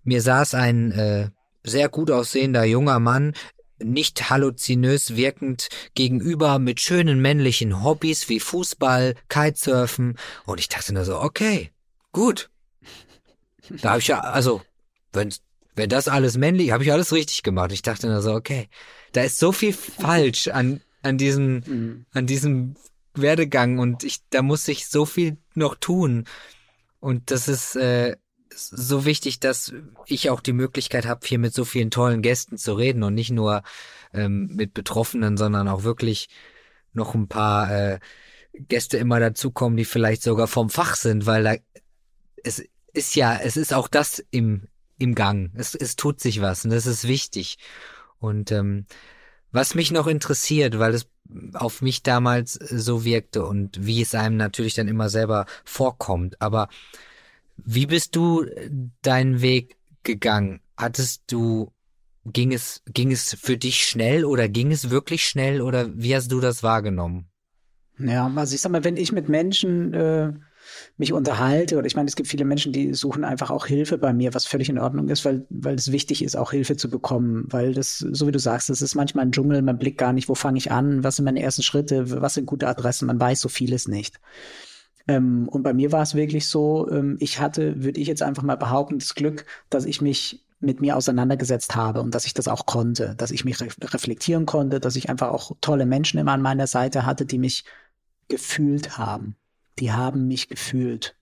mir saß ein äh, sehr gut aussehender junger Mann nicht halluzinös wirkend gegenüber mit schönen männlichen Hobbys wie Fußball, Kitesurfen und ich dachte nur so, okay, gut. Da habe ich ja, also, wenn, wenn das alles männlich, habe ich alles richtig gemacht. Ich dachte nur so, okay, da ist so viel falsch an, an diesem, mhm. an diesem Werdegang und ich, da muss ich so viel noch tun. Und das ist, äh, so wichtig, dass ich auch die Möglichkeit habe, hier mit so vielen tollen Gästen zu reden und nicht nur ähm, mit Betroffenen, sondern auch wirklich noch ein paar äh, Gäste immer dazukommen, die vielleicht sogar vom Fach sind, weil da es ist ja, es ist auch das im im Gang. Es, es tut sich was und das ist wichtig. Und ähm, was mich noch interessiert, weil es auf mich damals so wirkte und wie es einem natürlich dann immer selber vorkommt, aber wie bist du äh, deinen Weg gegangen? Hattest du, ging es, ging es für dich schnell oder ging es wirklich schnell oder wie hast du das wahrgenommen? Ja, also ich sag mal, wenn ich mit Menschen äh, mich unterhalte, oder ich meine, es gibt viele Menschen, die suchen einfach auch Hilfe bei mir, was völlig in Ordnung ist, weil, weil es wichtig ist, auch Hilfe zu bekommen, weil das, so wie du sagst, das ist manchmal ein Dschungel, man blickt gar nicht, wo fange ich an, was sind meine ersten Schritte, was sind gute Adressen, man weiß so vieles nicht. Ähm, und bei mir war es wirklich so, ähm, ich hatte, würde ich jetzt einfach mal behaupten, das Glück, dass ich mich mit mir auseinandergesetzt habe und dass ich das auch konnte, dass ich mich re reflektieren konnte, dass ich einfach auch tolle Menschen immer an meiner Seite hatte, die mich gefühlt haben. Die haben mich gefühlt.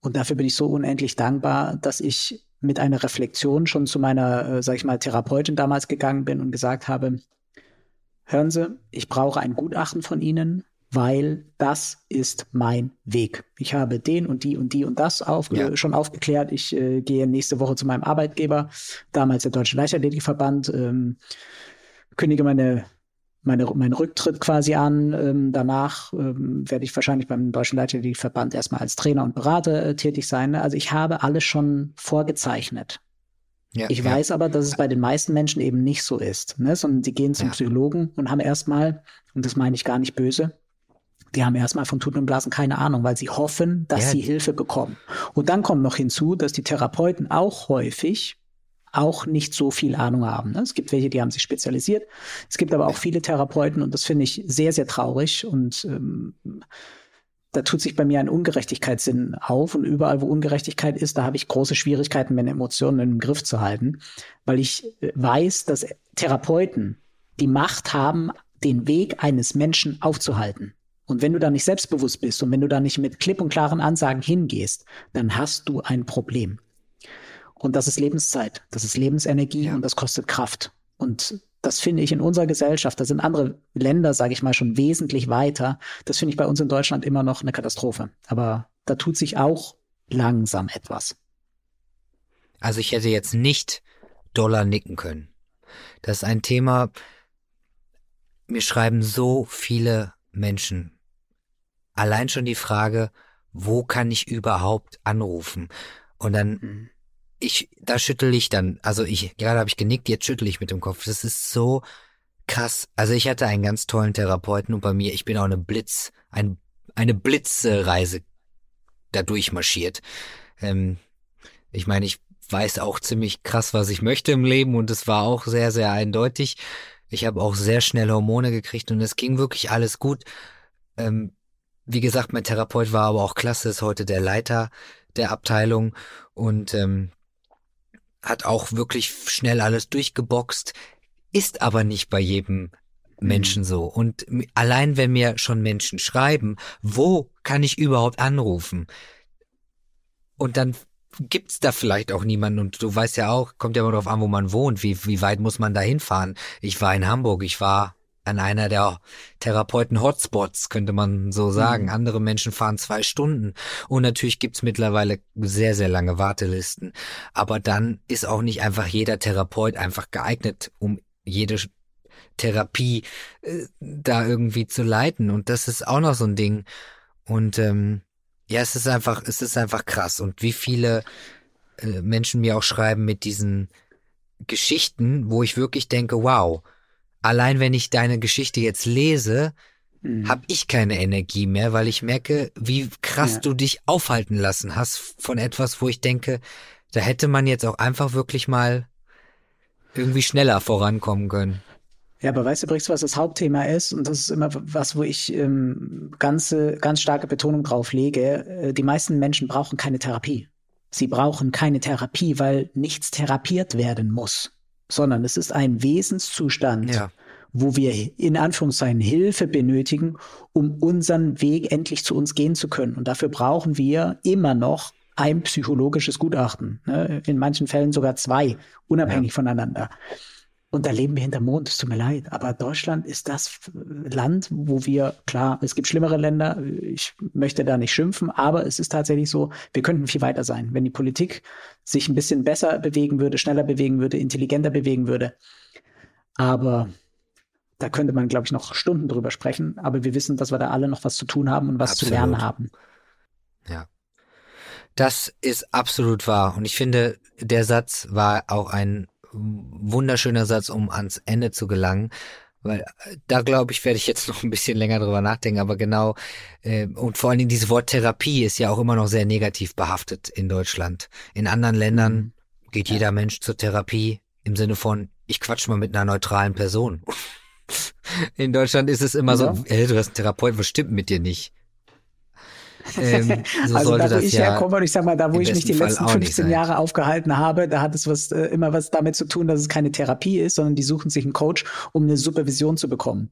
Und dafür bin ich so unendlich dankbar, dass ich mit einer Reflexion schon zu meiner, äh, sag ich mal, Therapeutin damals gegangen bin und gesagt habe, hören Sie, ich brauche ein Gutachten von Ihnen, weil das ist mein Weg. Ich habe den und die und die und das auf, ja. äh, schon aufgeklärt. Ich äh, gehe nächste Woche zu meinem Arbeitgeber, damals der Deutsche Leichtathletikverband, ähm, kündige meine meine, meinen Rücktritt quasi an. Ähm, danach ähm, werde ich wahrscheinlich beim Deutschen Leichtathletikverband erstmal als Trainer und Berater äh, tätig sein. Also ich habe alles schon vorgezeichnet. Ja, ich ja. weiß aber, dass es bei den meisten Menschen eben nicht so ist, ne? sondern die gehen zum ja. Psychologen und haben erstmal, und das meine ich gar nicht böse, die haben erstmal von Tuten und Blasen keine Ahnung, weil sie hoffen, dass ja. sie Hilfe bekommen. Und dann kommt noch hinzu, dass die Therapeuten auch häufig auch nicht so viel Ahnung haben. Ne? Es gibt welche, die haben sich spezialisiert. Es gibt aber auch viele Therapeuten und das finde ich sehr, sehr traurig und ähm, da tut sich bei mir ein Ungerechtigkeitssinn auf und überall, wo Ungerechtigkeit ist, da habe ich große Schwierigkeiten, meine Emotionen im Griff zu halten, weil ich äh, weiß, dass Therapeuten die Macht haben, den Weg eines Menschen aufzuhalten. Und wenn du da nicht selbstbewusst bist und wenn du da nicht mit klipp und klaren Ansagen hingehst, dann hast du ein Problem. Und das ist Lebenszeit, das ist Lebensenergie ja. und das kostet Kraft. Und das finde ich in unserer Gesellschaft, da sind andere Länder, sage ich mal, schon wesentlich weiter. Das finde ich bei uns in Deutschland immer noch eine Katastrophe. Aber da tut sich auch langsam etwas. Also ich hätte jetzt nicht Dollar nicken können. Das ist ein Thema, mir schreiben so viele Menschen allein schon die Frage, wo kann ich überhaupt anrufen? Und dann, mhm. ich, da schüttel ich dann, also ich, gerade habe ich genickt, jetzt schüttel ich mit dem Kopf. Das ist so krass. Also ich hatte einen ganz tollen Therapeuten und bei mir, ich bin auch eine Blitz, ein, eine Blitzreise da durchmarschiert. Ähm, ich meine, ich weiß auch ziemlich krass, was ich möchte im Leben und es war auch sehr, sehr eindeutig. Ich habe auch sehr schnell Hormone gekriegt und es ging wirklich alles gut. Ähm, wie gesagt, mein Therapeut war aber auch klasse, ist heute der Leiter der Abteilung und ähm, hat auch wirklich schnell alles durchgeboxt, ist aber nicht bei jedem Menschen mhm. so. Und allein wenn mir schon Menschen schreiben, wo kann ich überhaupt anrufen? und dann gibt's da vielleicht auch niemanden und du weißt ja auch, kommt ja immer darauf an, wo man wohnt, wie, wie weit muss man da hinfahren. Ich war in Hamburg, ich war an einer der Therapeuten-Hotspots, könnte man so sagen. Mhm. Andere Menschen fahren zwei Stunden. Und natürlich gibt's mittlerweile sehr, sehr lange Wartelisten. Aber dann ist auch nicht einfach jeder Therapeut einfach geeignet, um jede Therapie äh, da irgendwie zu leiten. Und das ist auch noch so ein Ding. Und ähm, ja, es ist einfach, es ist einfach krass. Und wie viele äh, Menschen mir auch schreiben mit diesen Geschichten, wo ich wirklich denke, wow, allein wenn ich deine Geschichte jetzt lese, mhm. habe ich keine Energie mehr, weil ich merke, wie krass ja. du dich aufhalten lassen hast von etwas, wo ich denke, da hätte man jetzt auch einfach wirklich mal irgendwie schneller vorankommen können. Ja, aber weißt du, Brix, was das Hauptthema ist? Und das ist immer was, wo ich ähm, ganze, ganz starke Betonung drauf lege. Äh, die meisten Menschen brauchen keine Therapie. Sie brauchen keine Therapie, weil nichts therapiert werden muss sondern es ist ein Wesenszustand, ja. wo wir in Anführungszeichen Hilfe benötigen, um unseren Weg endlich zu uns gehen zu können. Und dafür brauchen wir immer noch ein psychologisches Gutachten. Ne? In manchen Fällen sogar zwei, unabhängig ja. voneinander. Und da leben wir hinterm Mond, es tut mir leid. Aber Deutschland ist das Land, wo wir, klar, es gibt schlimmere Länder, ich möchte da nicht schimpfen, aber es ist tatsächlich so, wir könnten viel weiter sein. Wenn die Politik sich ein bisschen besser bewegen würde, schneller bewegen würde, intelligenter bewegen würde. Aber da könnte man, glaube ich, noch Stunden drüber sprechen. Aber wir wissen, dass wir da alle noch was zu tun haben und was absolut. zu lernen haben. Ja. Das ist absolut wahr. Und ich finde, der Satz war auch ein wunderschöner Satz, um ans Ende zu gelangen. Weil äh, da glaube ich, werde ich jetzt noch ein bisschen länger drüber nachdenken, aber genau, äh, und vor allen Dingen dieses Wort Therapie ist ja auch immer noch sehr negativ behaftet in Deutschland. In anderen Ländern mhm. geht jeder Mensch zur Therapie im Sinne von, ich quatsch mal mit einer neutralen Person. In Deutschland ist es immer ja. so, hey, du hast einen Therapeut, was stimmt mit dir nicht? Ähm, so also da, wo ich ja herkomme, und ich sag mal, da, wo ich mich die Fall letzten 15 Jahre aufgehalten habe, da hat es was äh, immer was damit zu tun, dass es keine Therapie ist, sondern die suchen sich einen Coach, um eine Supervision zu bekommen.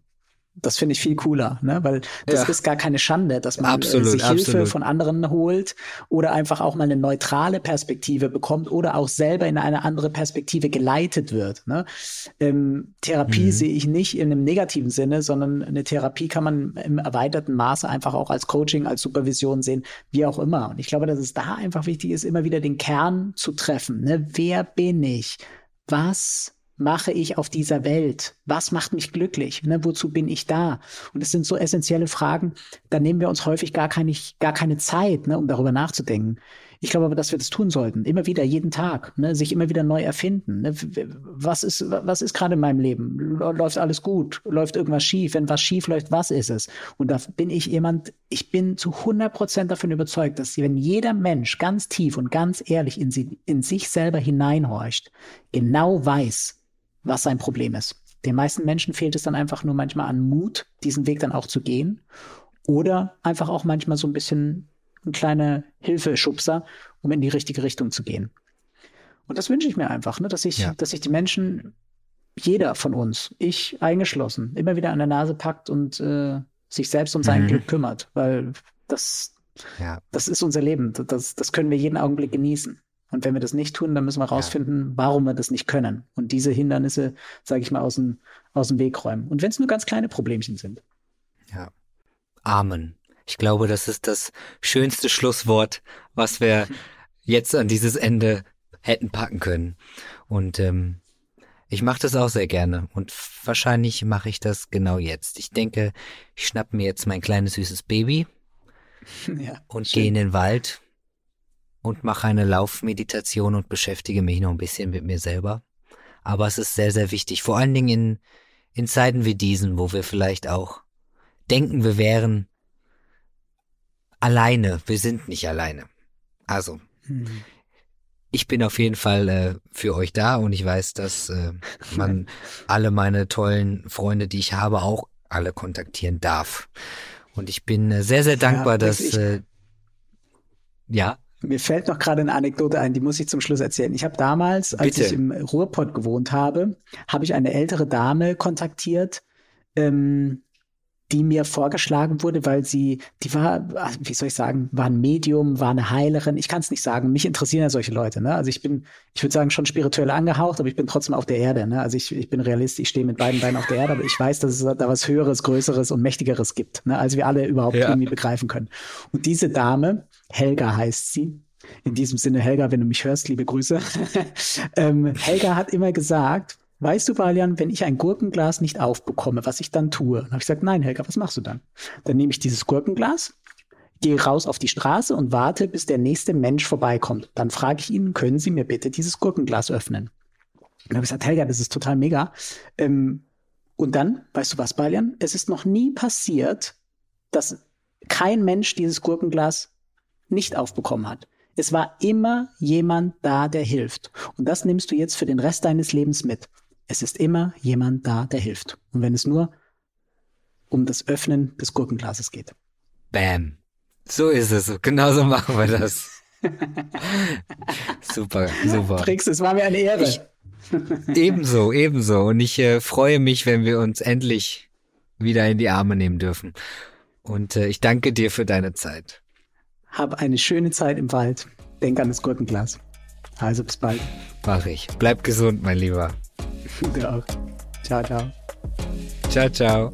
Das finde ich viel cooler, ne? weil das ja. ist gar keine Schande, dass man äh, absolut, sich Hilfe absolut. von anderen holt oder einfach auch mal eine neutrale Perspektive bekommt oder auch selber in eine andere Perspektive geleitet wird. Ne? Ähm, Therapie mhm. sehe ich nicht in einem negativen Sinne, sondern eine Therapie kann man im erweiterten Maße einfach auch als Coaching, als Supervision sehen, wie auch immer. Und ich glaube, dass es da einfach wichtig ist, immer wieder den Kern zu treffen. Ne? Wer bin ich? Was mache ich auf dieser Welt? Was macht mich glücklich? Ne, wozu bin ich da? Und es sind so essentielle Fragen, da nehmen wir uns häufig gar keine, gar keine Zeit, ne, um darüber nachzudenken. Ich glaube aber, dass wir das tun sollten. Immer wieder, jeden Tag, ne, sich immer wieder neu erfinden. Ne? Was ist, was ist gerade in meinem Leben? Läuft alles gut? Läuft irgendwas schief? Wenn was schief läuft, was ist es? Und da bin ich jemand, ich bin zu 100 Prozent davon überzeugt, dass wenn jeder Mensch ganz tief und ganz ehrlich in, sie, in sich selber hineinhorcht, genau weiß, was sein Problem ist. Den meisten Menschen fehlt es dann einfach nur manchmal an Mut, diesen Weg dann auch zu gehen. Oder einfach auch manchmal so ein bisschen ein kleiner Hilfeschubser, um in die richtige Richtung zu gehen. Und das wünsche ich mir einfach, ne, dass ich, ja. dass sich die Menschen, jeder von uns, ich eingeschlossen, immer wieder an der Nase packt und äh, sich selbst um sein mhm. Glück kümmert, weil das, ja. das ist unser Leben. Das, das können wir jeden Augenblick genießen. Und wenn wir das nicht tun, dann müssen wir rausfinden, ja. warum wir das nicht können. Und diese Hindernisse, sage ich mal, aus dem, aus dem Weg räumen. Und wenn es nur ganz kleine Problemchen sind. Ja. Amen. Ich glaube, das ist das schönste Schlusswort, was wir jetzt an dieses Ende hätten packen können. Und ähm, ich mache das auch sehr gerne. Und wahrscheinlich mache ich das genau jetzt. Ich denke, ich schnapp mir jetzt mein kleines süßes Baby ja, und gehe in den Wald und mache eine Laufmeditation und beschäftige mich noch ein bisschen mit mir selber. Aber es ist sehr, sehr wichtig, vor allen Dingen in, in Zeiten wie diesen, wo wir vielleicht auch denken, wir wären alleine. Wir sind nicht alleine. Also, hm. ich bin auf jeden Fall äh, für euch da und ich weiß, dass äh, man alle meine tollen Freunde, die ich habe, auch alle kontaktieren darf. Und ich bin äh, sehr, sehr dankbar, ja, dass äh, ja. Mir fällt noch gerade eine Anekdote ein, die muss ich zum Schluss erzählen. Ich habe damals, als Bitte. ich im Ruhrpott gewohnt habe, habe ich eine ältere Dame kontaktiert, ähm, die mir vorgeschlagen wurde, weil sie, die war, wie soll ich sagen, war ein Medium, war eine Heilerin. Ich kann es nicht sagen. Mich interessieren ja solche Leute. Ne? Also ich bin, ich würde sagen, schon spirituell angehaucht, aber ich bin trotzdem auf der Erde. Ne? Also ich, ich bin Realist, ich stehe mit beiden Beinen auf der Erde, aber ich weiß, dass es da was Höheres, Größeres und Mächtigeres gibt, ne? als wir alle überhaupt ja. irgendwie begreifen können. Und diese Dame, Helga heißt sie, in diesem Sinne, Helga, wenn du mich hörst, liebe Grüße. ähm, Helga hat immer gesagt, weißt du, Valian, wenn ich ein Gurkenglas nicht aufbekomme, was ich dann tue? Dann habe ich gesagt, nein, Helga, was machst du dann? Dann nehme ich dieses Gurkenglas, gehe raus auf die Straße und warte, bis der nächste Mensch vorbeikommt. Dann frage ich ihn, können Sie mir bitte dieses Gurkenglas öffnen? dann habe ich gesagt, Helga, das ist total mega. Ähm, und dann, weißt du was, Balian? Es ist noch nie passiert, dass kein Mensch dieses Gurkenglas nicht aufbekommen hat. Es war immer jemand da, der hilft. Und das nimmst du jetzt für den Rest deines Lebens mit. Es ist immer jemand da, der hilft. Und wenn es nur um das Öffnen des Gurkenglases geht. Bam. So ist es. Genauso machen wir das. super, super. Trix, es war mir eine Ehre. Ich, ebenso, ebenso. Und ich äh, freue mich, wenn wir uns endlich wieder in die Arme nehmen dürfen. Und äh, ich danke dir für deine Zeit. Hab eine schöne Zeit im Wald. Denk an das Gurkenglas. Also bis bald. Mach ich. Bleib gesund, mein Lieber. Du auch. Ciao, ciao. Ciao,